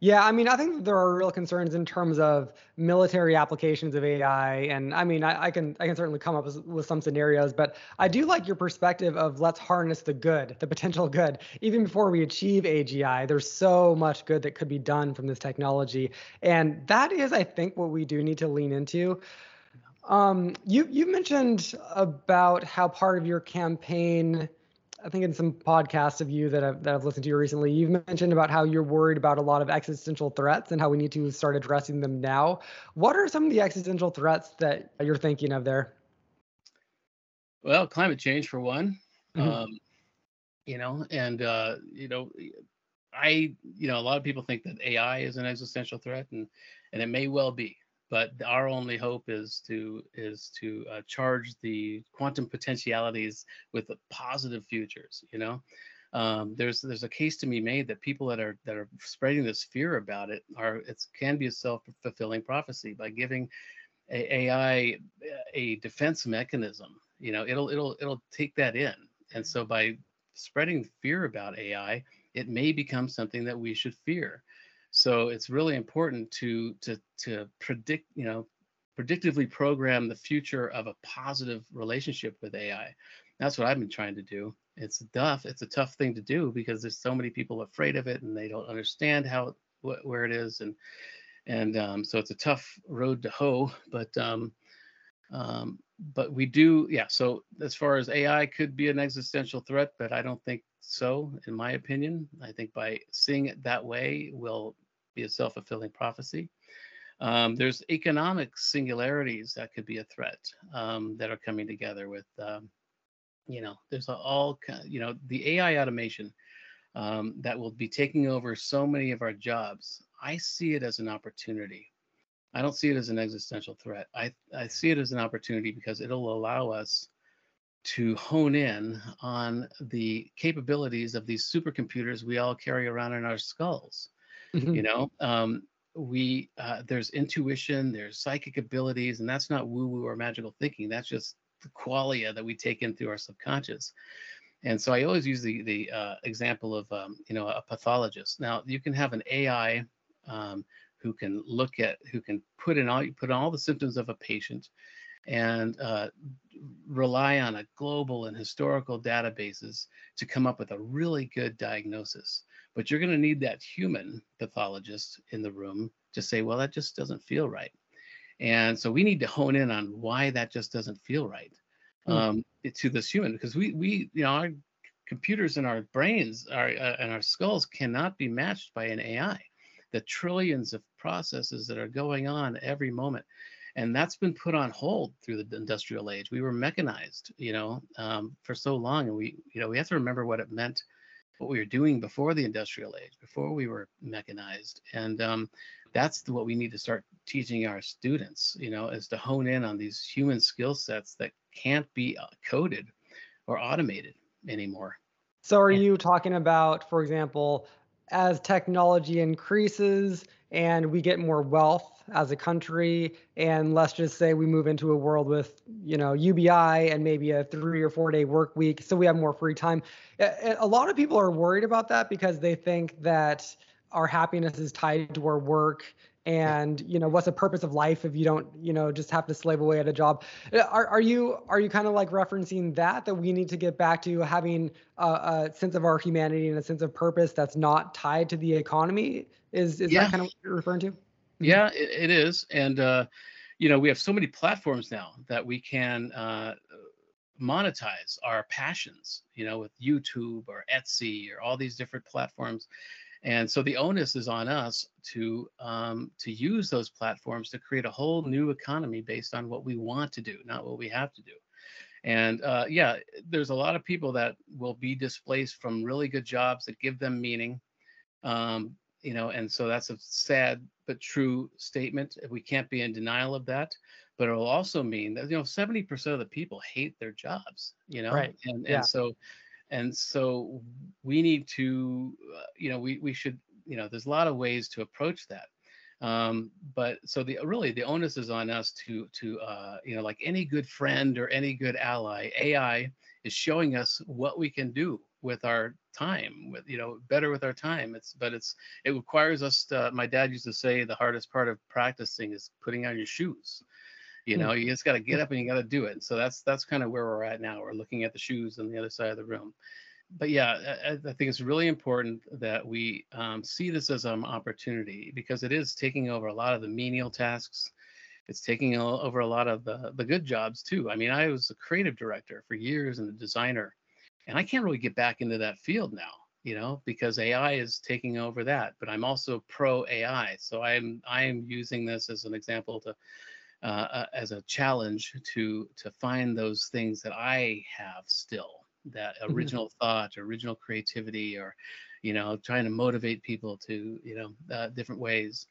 yeah, I mean, I think there are real concerns in terms of military applications of AI, and I mean, I, I can I can certainly come up with, with, some scenarios, but I do like your perspective of let's harness the good, the potential good, even before we achieve AGI. There's so much good that could be done from this technology, and that is, I think, what we do need to lean into. Um, you you mentioned about how part of your campaign I think in some podcasts of you that I've, that I've listened to you recently, you've mentioned about how you're worried about a lot of existential threats and how we need to start addressing them now. What are some of the existential threats that you're thinking of there? Well, climate change for one. Mm-hmm. Um, you know, and uh, you know, I, you know, a lot of people think that AI is an existential threat, and and it may well be but our only hope is to is to uh, charge the quantum potentialities with positive futures you know? Um, there's there's a case to be made that people that are that are spreading this fear about it are it can be a self-fulfilling prophecy by giving a, AI a defense mechanism you know? It'll it'll it'll take that in. And so by spreading fear about AI it may become something that we should fear so it's really important to to to predict, you know, predictively program the future of a positive relationship with AI. That's what I've been trying to do. It's tough. It's a tough thing to do because there's so many people afraid of it and they don't understand how wh- where it is and and um, so it's a tough road to hoe. But um, um, but we do, yeah. So as far as AI could be an existential threat, but I don't think so, in my opinion. I think by seeing it that way, will be a self-fulfilling prophecy. Um, there's economic singularities that could be a threat um, that are coming together with, um, you know, there's all, you know, the AI automation um, that will be taking over so many of our jobs. I see it as an opportunity. I don't see it as an existential threat. I, I see it as an opportunity because it'll allow us to hone in on the capabilities of these supercomputers we all carry around in our skulls. Mm-hmm. You know, um, we uh, there's intuition, there's psychic abilities, and that's not woo-woo or magical thinking. That's just the qualia that we take in through our subconscious. And so I always use the the uh, example of um, you know a pathologist. Now you can have an AI um, who can look at who can put in all you put in all the symptoms of a patient and uh, rely on a global and historical databases to come up with a really good diagnosis but you're going to need that human pathologist in the room to say, well, that just doesn't feel right. And so we need to hone in on why that just doesn't feel right hmm. um, to this human, because we, we, you know, our computers and our brains our, uh, and our skulls cannot be matched by an AI. The trillions of processes that are going on every moment. And that's been put on hold through the industrial age. We were mechanized, you know, um, for so long. And we, you know, we have to remember what it meant what we were doing before the industrial age, before we were mechanized. And um, that's what we need to start teaching our students, you know, is to hone in on these human skill sets that can't be uh, coded or automated anymore. So are you talking about, for example, as technology increases and we get more wealth as a country. And let's just say we move into a world with you know ubi and maybe a three or four day work week so we have more free time. A lot of people are worried about that because they think that our happiness is tied to our work and you know what's the purpose of life if you don't you know just have to slave away at a job? Are, are you are you kind of like referencing that that we need to get back to having a, a sense of our humanity and a sense of purpose that's not tied to the economy? Is is yeah. that kind of what you're referring to? Yeah it, it is and uh you know we have so many platforms now that we can uh monetize our passions you know with youtube or etsy or all these different platforms and so the onus is on us to um, to use those platforms to create a whole new economy based on what we want to do, not what we have to do. And uh, yeah, there's a lot of people that will be displaced from really good jobs that give them meaning. Um, you know, and so that's a sad but true statement. We can't be in denial of that. But it will also mean that you know 70% of the people hate their jobs. You know, right. and yeah. and so and so we need to uh, you know we, we should you know there's a lot of ways to approach that. Um, but so the really the onus is on us to to uh, you know like any good friend or any good ally ai is showing us what we can do with our time with you know better with our time. It's but it's it requires us to, my dad used to say the hardest part of practicing is putting on your shoes you hmm. know you just got to get up and you got to do it. So that's that's kind of where we're at now. We're looking at the shoes on the other side of the room. But yeah i, I think it's really important that we um, see this as an opportunity because it is taking over a lot of the menial tasks. It's taking over a lot of the, the good jobs too. I mean i was a creative director for years and a designer and i can't really get back into that field now you know because ai is taking over that but i'm also pro ai so i'm i'm using this as an example to uh, uh, as a challenge to to find those things that I have still that mm-hmm. original mm-hmm. thought, original creativity, or you know, trying to motivate people to you know uh, different ways.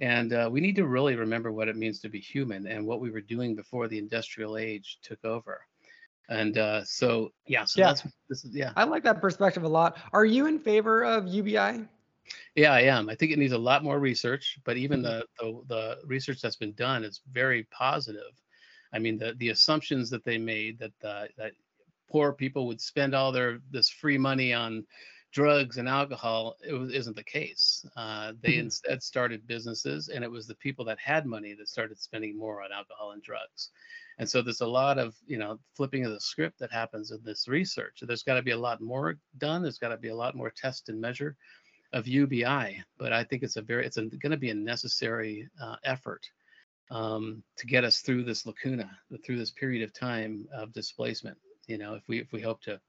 And uh, we need to really remember what it means to be human and what we were doing before the industrial age took over. And uh, so, yeah, so yeah. that's this is yeah. I like that perspective a lot. Are you in favor of UBI? Yeah, I am. I think it needs a lot more research, but even mm-hmm. the, the, the research that's been done is very positive. I mean, the the assumptions that they made that uh, that poor people would spend all their this free money on drugs and alcohol it was, isn't the case. Uh, they mm-hmm. instead started businesses, and it was the people that had money that started spending more on alcohol and drugs. And so there's a lot of you know flipping of the script that happens in this research. There's got to be a lot more done. There's got to be a lot more test and measure of UBI, but I think it's a very it's going to be a necessary uh, effort um, to get us through this lacuna, through this period of time of displacement. You know, if we if we hope to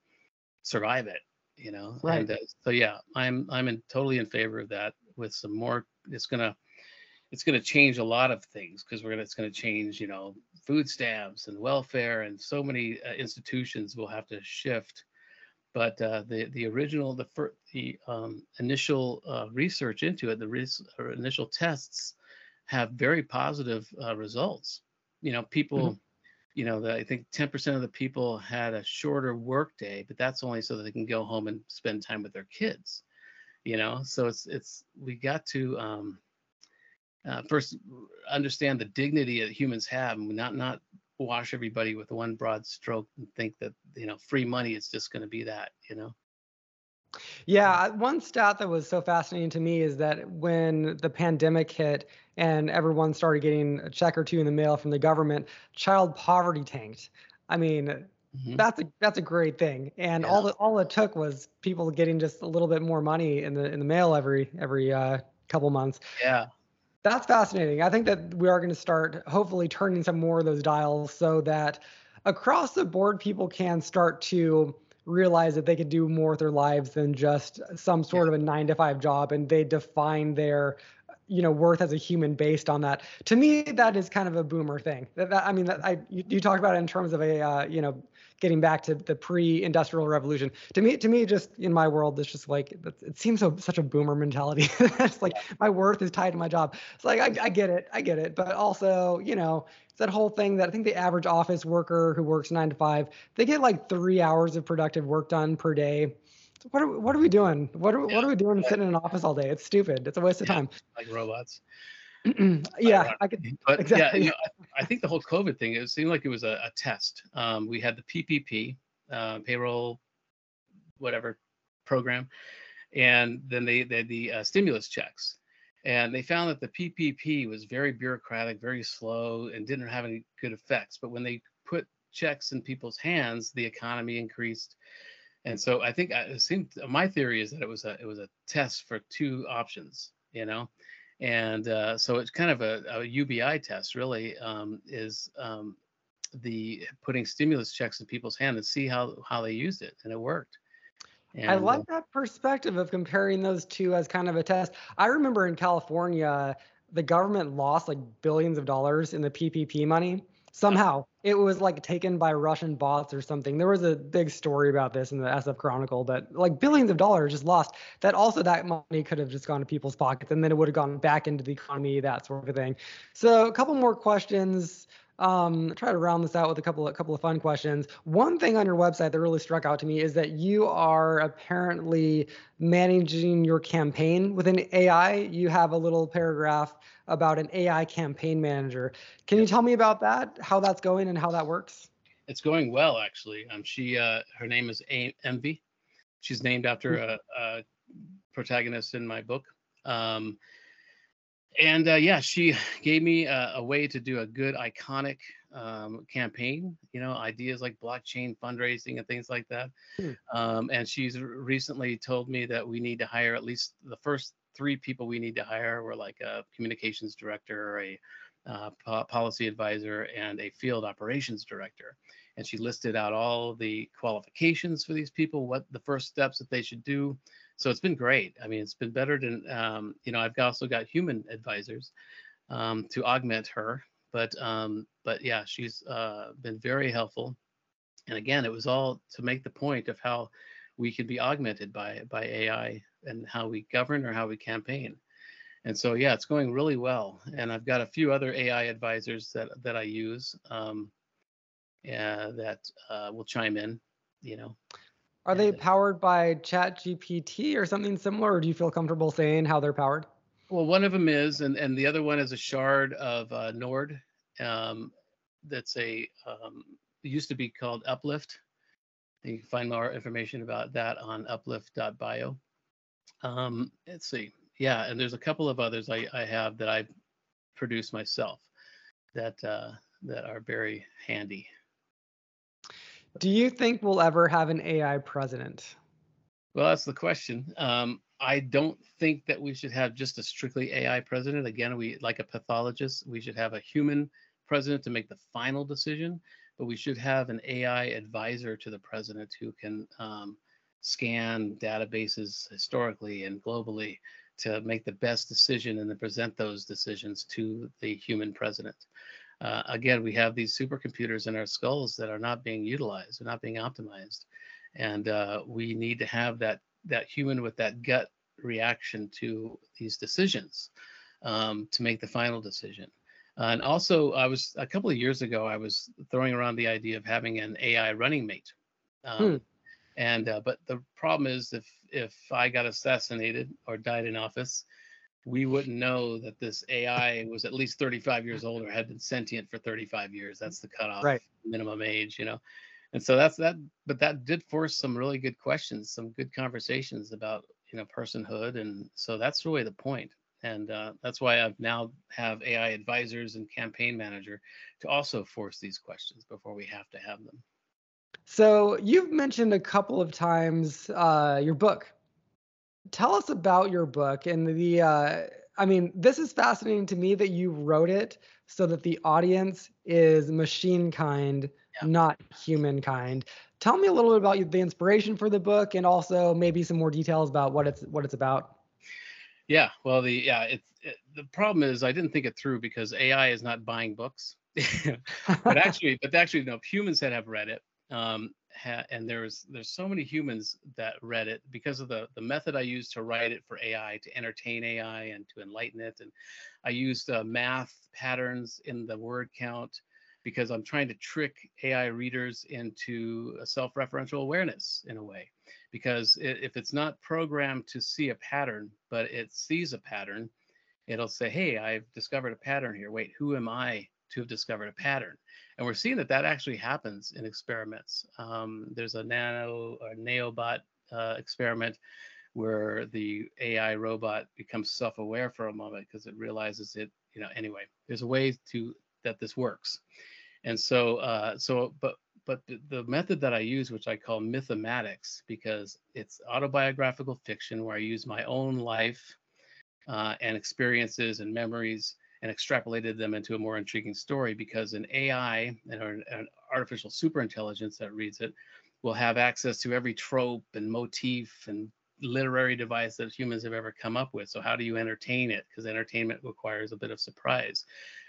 survive it, you know. Right. And, uh, so yeah, I'm I'm in, totally in favor of that. With some more, it's gonna it's gonna change a lot of things because we're gonna it's gonna change you know food stamps and welfare and so many uh, institutions will have to shift but uh, the the original the fir- the um, initial uh, research into it, the res- initial tests have very positive uh, results. You know, people, mm-hmm. you know, the, I think 10% of the people had a shorter work day, but that's only so that they can go home and spend time with their kids. You know, so it's it's we got to um, uh, first understand the dignity that humans have, and not not wash everybody with one broad stroke and think that you know free money is just going to be that you know? Yeah one stat that was so fascinating to me is that when the pandemic hit and everyone started getting a check or two in the mail from the government child poverty tanked. I mean mm-hmm. that's a that's a great thing. And yeah. all that all it took was people getting just a little bit more money in the in the mail every every uh, couple months. Yeah that's fascinating. I think that we are going to start hopefully turning some more of those dials so that across the board people can start to realize that they could do more with their lives than just some sort of a 9 to 5 job and they define their you know worth as a human based on that to me that is kind of a boomer thing that, that i mean that i you, you talk about it in terms of a uh, you know getting back to the pre-industrial revolution. To me, to me, just in my world, it's just like it seems so such a boomer mentality. it's like my worth is tied to my job. It's like I, I get it, I get it, but also, you know, it's that whole thing that I think the average office worker who works nine to five, they get like three hours of productive work done per day what are what are we doing? What are yeah. what are we doing sitting in an office all day? It's stupid. It's a waste of time. Like robots. yeah, I could. But exactly. yeah, you know, I, I, think the whole COVID thing it seemed like it was a, a test. Um, we had the PPP, uh, payroll, whatever program, and then they, they had the uh, stimulus checks, and they found that the PPP was very bureaucratic, very slow, and didn't have any good effects. But when they put checks in people's hands, the economy increased and so I think uh, it seemed my theory is that it was a it was a test for two options, you know, and uh, so it's kind of a, a UBI test really um, is um, the putting stimulus checks in people's hand and see how how they used it, and it worked. And, I like uh, that perspective of comparing those two as kind of a test. I remember in California, the government lost like billions of dollars in the PPP money somehow it was like taken by russian bots or something. There was a big story about this in the sf chronicle that like billions of dollars just lost that also that money could have just gone to people's pockets and then it would have gone back into the economy that sort of thing. So a couple more questions um, try to round this out with a couple of, a couple of fun questions. One thing on your website that really struck out to me is that you are apparently managing your campaign with an AI. You have a little paragraph about an AI campaign manager. Can you tell me about that? How that's going and how that works? It's going well, actually. Um, she uh, her name is a- Envy. She's named after hmm. a, a protagonist in my book. Um, and uh, yeah, she gave me a, a, way to do a good iconic um, campaign. You know, ideas like blockchain fundraising and things like that. Hmm. Um, and she's recently told me that we need to hire at least the first three people we need to hire were like a communications director, a uh, po- policy advisor, and a field operations director. And she listed out all the qualifications for these people, what the first steps that they should do, so it's been great. I mean, it's been better than um, you know. I've also got human advisors um, to augment her, but um, but yeah, she's uh, been very helpful. And again, it was all to make the point of how we can be augmented by by AI and how we govern or how we campaign. And so yeah, it's going really well. And I've got a few other AI advisors that that I use um, yeah, that uh, will chime in. You know. Are they powered by ChatGPT or something similar, or do you feel comfortable saying how they're powered? Well, one of them is, and, and the other one is a shard of uh, Nord. Um, that's a um, used to be called Uplift. You can find more information about that on uplift.bio. Um, let's see. Yeah, and there's a couple of others I, I have that I produce myself that uh, that are very handy. Do you think we'll ever have an AI president? Well, that's the question. Um, I don't think that we should have just a strictly AI president. Again, we like a pathologist, we should have a human president to make the final decision, but we should have an AI advisor to the president who can um, scan databases historically and globally to make the best decision and then present those decisions to the human president uh, again, we have these supercomputers in our skulls that are not being utilized, they're not being optimized. And uh, we need to have that, that human with that gut reaction to these decisions um, to make the final decision. Uh, and also, I was a couple of years ago, I was throwing around the idea of having an AI running mate. Um, hmm. And uh, but the problem is, if if I got assassinated or died in office, we wouldn't know that this AI was at least 35 years old or had been sentient for 35 years. That's the cutoff right. minimum age, you know. And so that's that. But that did force some really good questions, some good conversations about you know personhood, and so that's really the point. And uh, that's why I've now have AI advisors and campaign manager to also force these questions before we have to have them. So you've mentioned a couple of times uh, your book, tell us about your book and the uh, i mean this is fascinating to me that you wrote it so that the audience is machine kind yeah. not humankind tell me a little bit about the inspiration for the book and also maybe some more details about what it's what it's about. Yeah well the yeah it's it, the problem is i didn't think it through because ai is not buying books. But actually but actually no humans that have read it Um, ha- and there's there's so many humans that read it because of the the method I used to write it for AI to entertain AI and to enlighten it, and I used uh, math patterns in the word count because I'm trying to trick AI readers into a self-referential awareness in a way. Because it, if it's not programmed to see a pattern, but it sees a pattern, it'll say, "Hey, I've discovered a pattern here. Wait, who am I to have discovered a pattern?" And we're seeing that that actually happens in experiments. Um, there's a nano or neobot uh, experiment where the AI robot becomes self-aware for a moment because it realizes it. You know, anyway, there's a way to that this works. And so, uh, so, but, but the, method that I use, which I call mythematics, because it's autobiographical fiction where I use my own life uh, and experiences and memories and extrapolated them into a more intriguing story because an AI and an artificial superintelligence that reads it will have access to every trope and motif and literary device that humans have ever come up with. So how do you entertain it? Because entertainment requires a bit of surprise.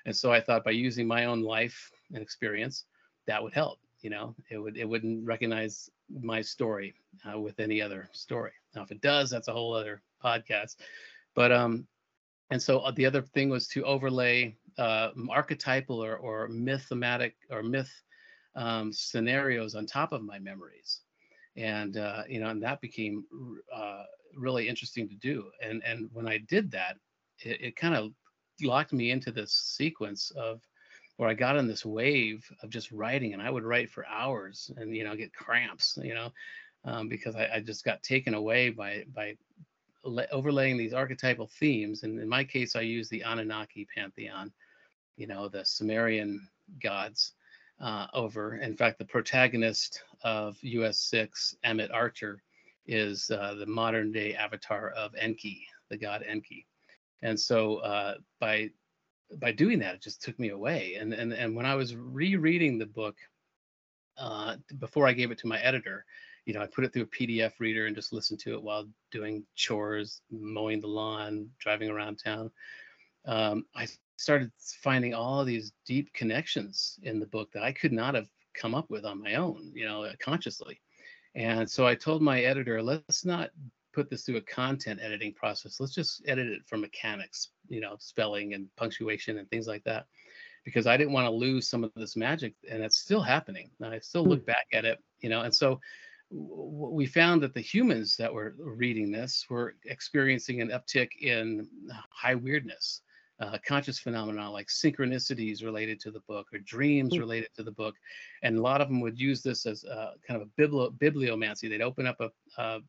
And so I thought by using my own life and experience, that would help. You know, it would it wouldn't recognize my story uh, with any other story. Now, if it does, that's a whole other podcast. But um, and so uh, the other thing was to overlay uh, archetypal or or mythematic or myth um, scenarios on top of my memories and uh, you know, and that became uh, really interesting to do. And and when I did that, it, it kind of locked me into this sequence of where I got in this wave of just writing, and I would write for hours, and you know, get cramps, you know, um, because I, I, just got taken away by by overlaying these archetypal themes. And in my case, I use the Anunnaki pantheon, you know, the Sumerian gods uh, over. In fact, the protagonist of US 6, Emmett Archer, is uh, the modern day avatar of Enki, the god Enki. And so uh, by by doing that, it just took me away. And and and when I was rereading the book uh, before I gave it to my editor, you know, I put it through a PDF reader and just listened to it while doing chores, mowing the lawn, driving around town. Um, I started finding all these deep connections in the book that I could not have come up with on my own, you know, consciously. And so I told my editor, let's not put this through a content editing process. Let's just edit it for mechanics, you know, spelling and punctuation and things like that. Because I didn't want to lose some of this magic, and it's still happening. I still look hmm. back at it, you know, and so we found that the humans that were reading this were experiencing an uptick in high weirdness uh, conscious phenomena like synchronicities related to the book or dreams mm. related to the book. And a lot of them would use this as uh, kind of a bibli- bibliomancy. They'd open up a uh,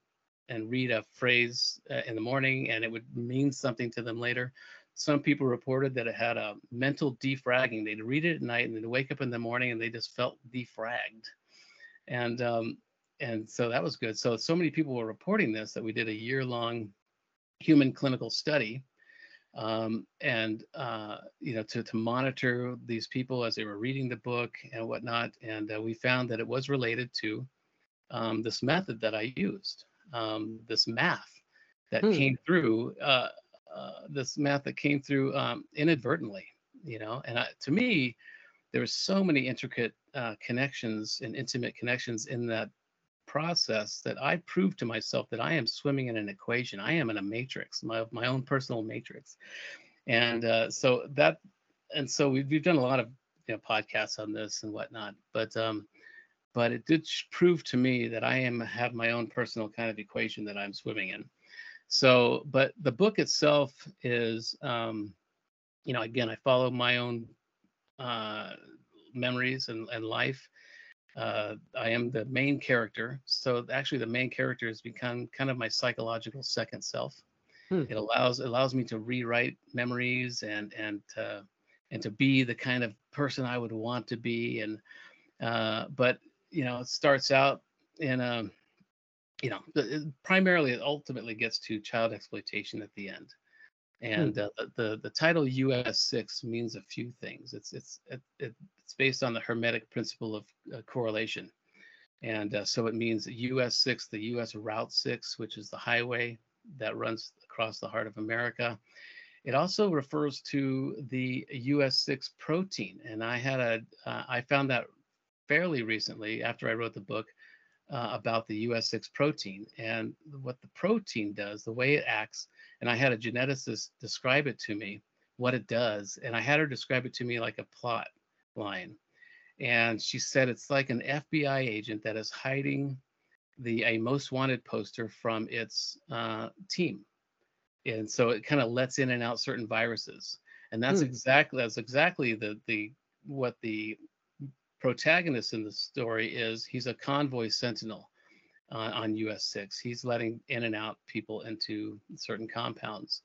and read a phrase uh, in the morning and it would mean something to them later. Some people reported that it had a mental defragging. They'd read it at night and they'd wake up in the morning and they just felt defragged. And um, and so that was good. So so many people were reporting this that we did a year long human clinical study um, and uh, you know to to monitor these people as they were reading the book and whatnot. And uh, we found that it was related to um, this method that I used, um, this math that hmm. came through, uh, uh, this math that came through um, inadvertently. You know, and I, to me, there were so many intricate uh, connections and intimate connections in that process that I proved to myself that I am swimming in an equation. I am in a matrix, my my own personal matrix, and uh, so that, and so we've we've done a lot of you know podcasts on this and whatnot, but um, but it did prove to me that I am have my own personal kind of equation that I'm swimming in. So, but the book itself is, um, you know, again, I follow my own uh, memories and, and life uh, I am the main character. So actually, the main character has become kind of my psychological second self. Hmm. It allows allows me to rewrite memories and and uh, and to be the kind of person I would want to be. And uh, but you know, it starts out in a you know, primarily it ultimately gets to child exploitation at the end. Hmm. And uh, the, the, the title US six means a few things. It's it's it, it's based on the Hermetic principle of uh, correlation, and uh, so it means US six, the US Route six, which is the highway that runs across the heart of America. It also refers to the US six protein, and I had a uh, I found that fairly recently after I wrote the book uh, about the US6 protein and what the protein does, the way it acts. And I had a geneticist describe it to me, what it does. And I had her describe it to me like a plot line. And she said it's like an FBI agent that is hiding the a most wanted poster from its uh, team. And so it kind of lets in and out certain viruses. And that's hmm. exactly that's exactly the the what the protagonist in the story is he's a convoy sentinel uh, on US 6. He's letting in and out people into certain compounds.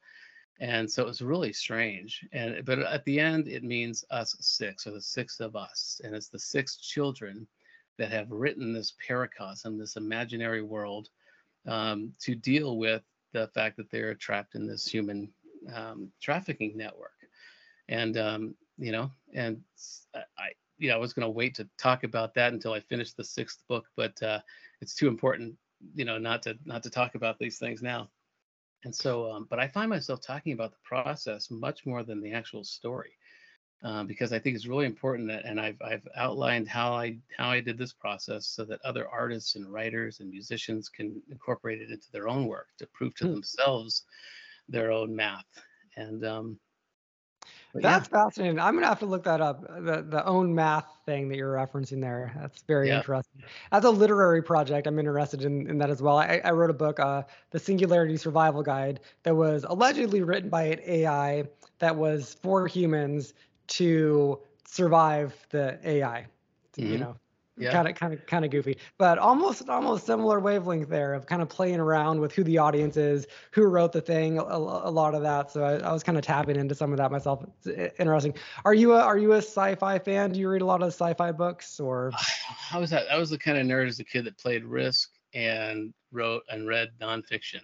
And so it was really strange. And but at the end, it means us six, or the six of us. And it's the six children that have written this paracosm, this imaginary world, um, to deal with the fact that they're trapped in this human um, trafficking network. And um, you know, and I, you know, I was going to wait to talk about that until I finished the sixth book, but uh, it's too important, you know, not to not to talk about these things now. And so, um, but I find myself talking about the process much more than the actual story, uh, because I think it's really important that, and I've I've outlined how I how I did this process so that other artists and writers and musicians can incorporate it into their own work to prove to hmm. themselves their own math. And um, but That's yeah. fascinating. I'm gonna have to look that up. The the own math thing that you're referencing there. That's very yeah. interesting. As a literary project, I'm interested in, in that as well. I, I wrote a book, uh, The Singularity Survival Guide, that was allegedly written by an AI that was for humans to survive the AI. Mm-hmm. You know, yeah. kind of kind of kind of goofy. But almost almost similar wavelength there of kind of playing around with who the audience is who wrote the thing a, a lot of that. So I, I, was kind of tapping into some of that myself. It's interesting. Are you a are you a sci-fi fan? Do you read a lot of sci-fi books or? I was that? I was the kind of nerd as a kid that played risk and wrote and read nonfiction.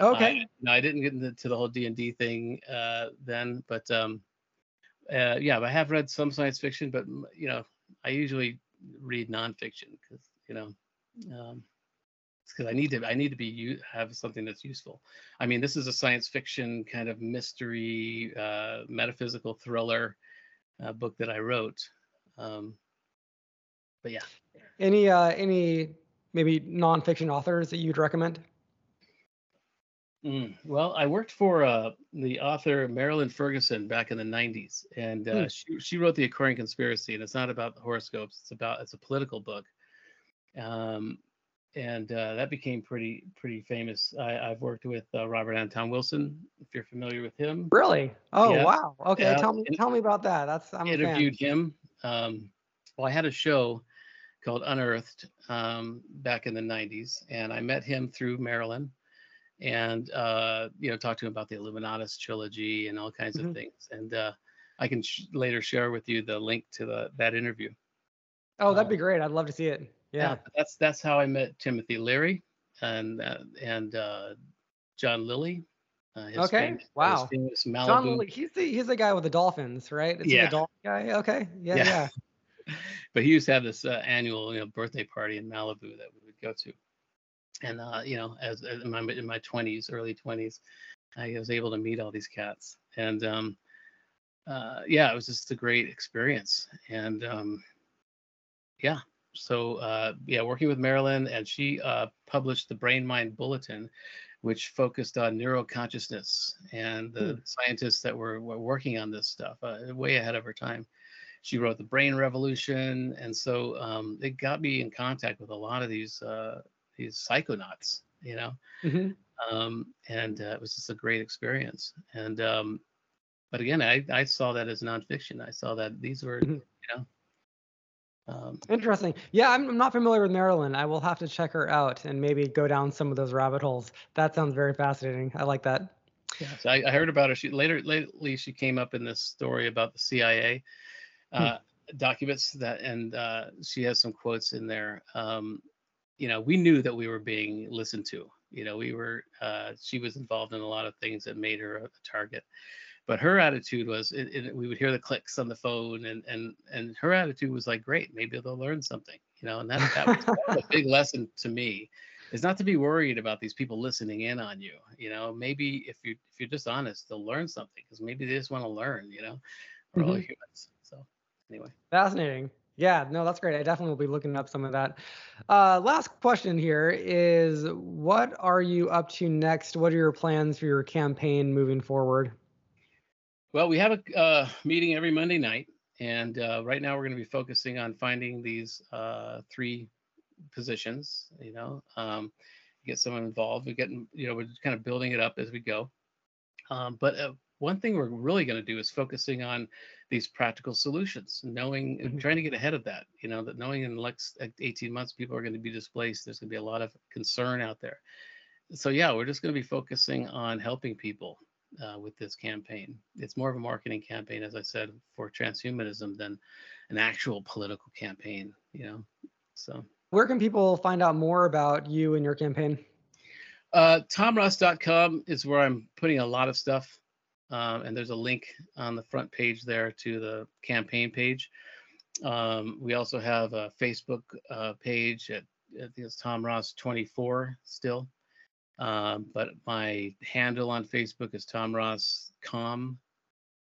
Okay. Uh, no I didn't get into the whole D&D thing uh, then but um uh, yeah I have read some science fiction but you know I usually read nonfiction because you know um, because I need to I need to be you have something that's useful. I mean, this is a science fiction kind of mystery, uh, metaphysical thriller uh, book that I wrote. Um, but yeah. Any uh, any maybe nonfiction authors that you'd recommend? Mm, well, I worked for uh, the author Marilyn Ferguson back in the 90s, and uh, mm. she, she wrote The Aquarian Conspiracy, and it's not about the horoscopes. It's about it's a political book, um, and uh, that became pretty pretty famous. I, have worked with uh, Robert Anton Wilson, if you're familiar with him. Really? Oh yeah. wow. Okay, yeah. tell me tell me about that. That's I'm interviewed him. Um, well, I had a show called Unearthed um, back in the 90s, and I met him through Marilyn and uh, you know talk to him about the Illuminatus trilogy and all kinds mm-hmm. of things. And uh, I can sh- later share with you the link to the that interview. Oh, that'd be um, great. I'd love to see it. Yeah. yeah that's that's how I met Timothy Leary and uh, and uh, John Lilly. Uh, okay. Famous, wow. John Lilly. He's the he's the guy with the dolphins, right? Yeah. the dolphin guy? Okay. Yeah. Yeah. yeah. but he used to have this uh, annual you know birthday party in Malibu that we would go to and uh, you know, as, as, in my in my 20s, early 20s, I was able to meet all these cats, and um, uh, yeah, it was just a great experience, and um, yeah, so uh, yeah, working with Marilyn, and she uh, published the Brain Mind Bulletin, which focused on neuroconsciousness and the hmm. scientists that were, were working on this stuff, uh, way ahead of her time. She wrote the brain revolution. And so um, it got me in contact with a lot of these uh, these psychonauts, you know. Mm-hmm. Um, and uh, it was just a great experience. And um, but again, I, I saw that as nonfiction. I saw that these were, mm-hmm. you know. Um, Interesting. Yeah, I'm, I'm not familiar with Marilyn. I will have to check her out and maybe go down some of those rabbit holes. That sounds very fascinating. I like that. Yeah, so I, I heard about her. She later, lately, she came up in this story about the CIA hmm. uh, hmm. documents that, and uh, she has some quotes in there. Um, you know, we knew that we were being listened to. You know, we were, uh, she was involved in a lot of things that made her a, target. But her attitude was, it, it, we would hear the clicks on the phone, and and and her attitude was like, great, maybe they'll learn something. You know, and that, that, was, that was a big lesson to me, is not to be worried about these people listening in on you. You know, maybe if you if you're just honest, they'll learn something because maybe they just want to learn. You know, we're mm-hmm. all humans. So anyway. Fascinating. Yeah, no, that's great. I definitely will be looking up some of that. Uh, last question here is what are you up to next? What are your plans for your campaign moving forward? Well, we have a uh, meeting every Monday night, and uh, right now we're going to be focusing on finding these uh, three positions. You know, um, get someone involved. We're getting, you know, we're just kind of building it up as we go. Um, but uh, one thing we're really going to do is focusing on these practical solutions, knowing, mm-hmm. trying to get ahead of that. You know, that knowing in the next 18 months people are going to be displaced. There's going to be a lot of concern out there. So yeah, we're just going to be focusing on helping people uh, with this campaign. It's more of a marketing campaign, as I said, for transhumanism than an actual political campaign. You know, so. Where can people find out more about you and your campaign? Uh, TomRoss.com is where I'm putting a lot of stuff. Um, and there's a link on the front page there to the campaign page. Um, we also have a Facebook uh, page at, I think it's Tom Ross 24 still. Um, but my handle on Facebook is Tom Ross Com.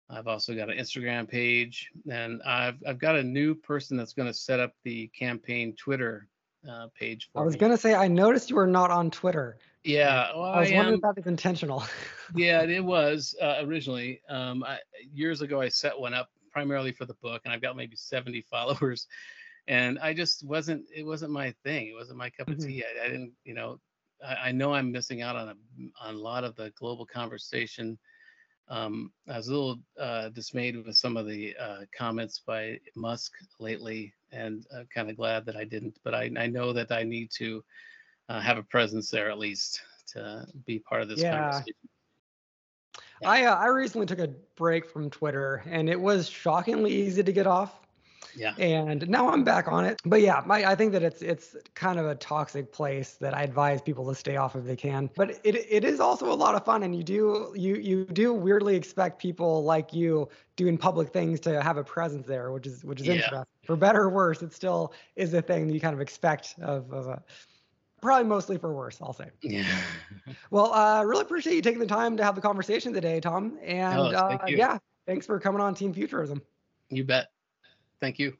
I've also got an Instagram page, and I've I've got a new person that's going to set up the campaign Twitter uh, page. I was going to say I noticed you were not on Twitter. Yeah, well, I was I wondering if that was intentional. yeah, it was uh, originally. Um, I, years ago, I set one up primarily for the book, and I've got maybe 70 followers. And I just wasn't. It wasn't my thing. It wasn't my cup of mm-hmm. tea. I, I, didn't. You know, I, I, know I'm missing out on a on a lot of the global conversation. Um, I was a little uh, dismayed with some of the uh, comments by Musk lately, and I'm kind of glad that I didn't. But I, I know that I need to uh, have a presence there at least to be part of this yeah. conversation. Yeah. I uh, I recently took a break from Twitter, and it was shockingly easy to get off. Yeah. And now I'm back on it. But yeah, my, I think that it's it's kind of a toxic place that I advise people to stay off if they can. But it it is also a lot of fun, and you do you you do weirdly expect people like you doing public things to have a presence there, which is which is yeah. interesting. For better or worse, it still is a thing that you kind of expect of, of a probably mostly for worse, I'll say. Yeah. well, I uh, really appreciate you taking the time to have the conversation today, Tom. And oh, uh, yeah, thanks for coming on Team Futurism. You bet. Thank you.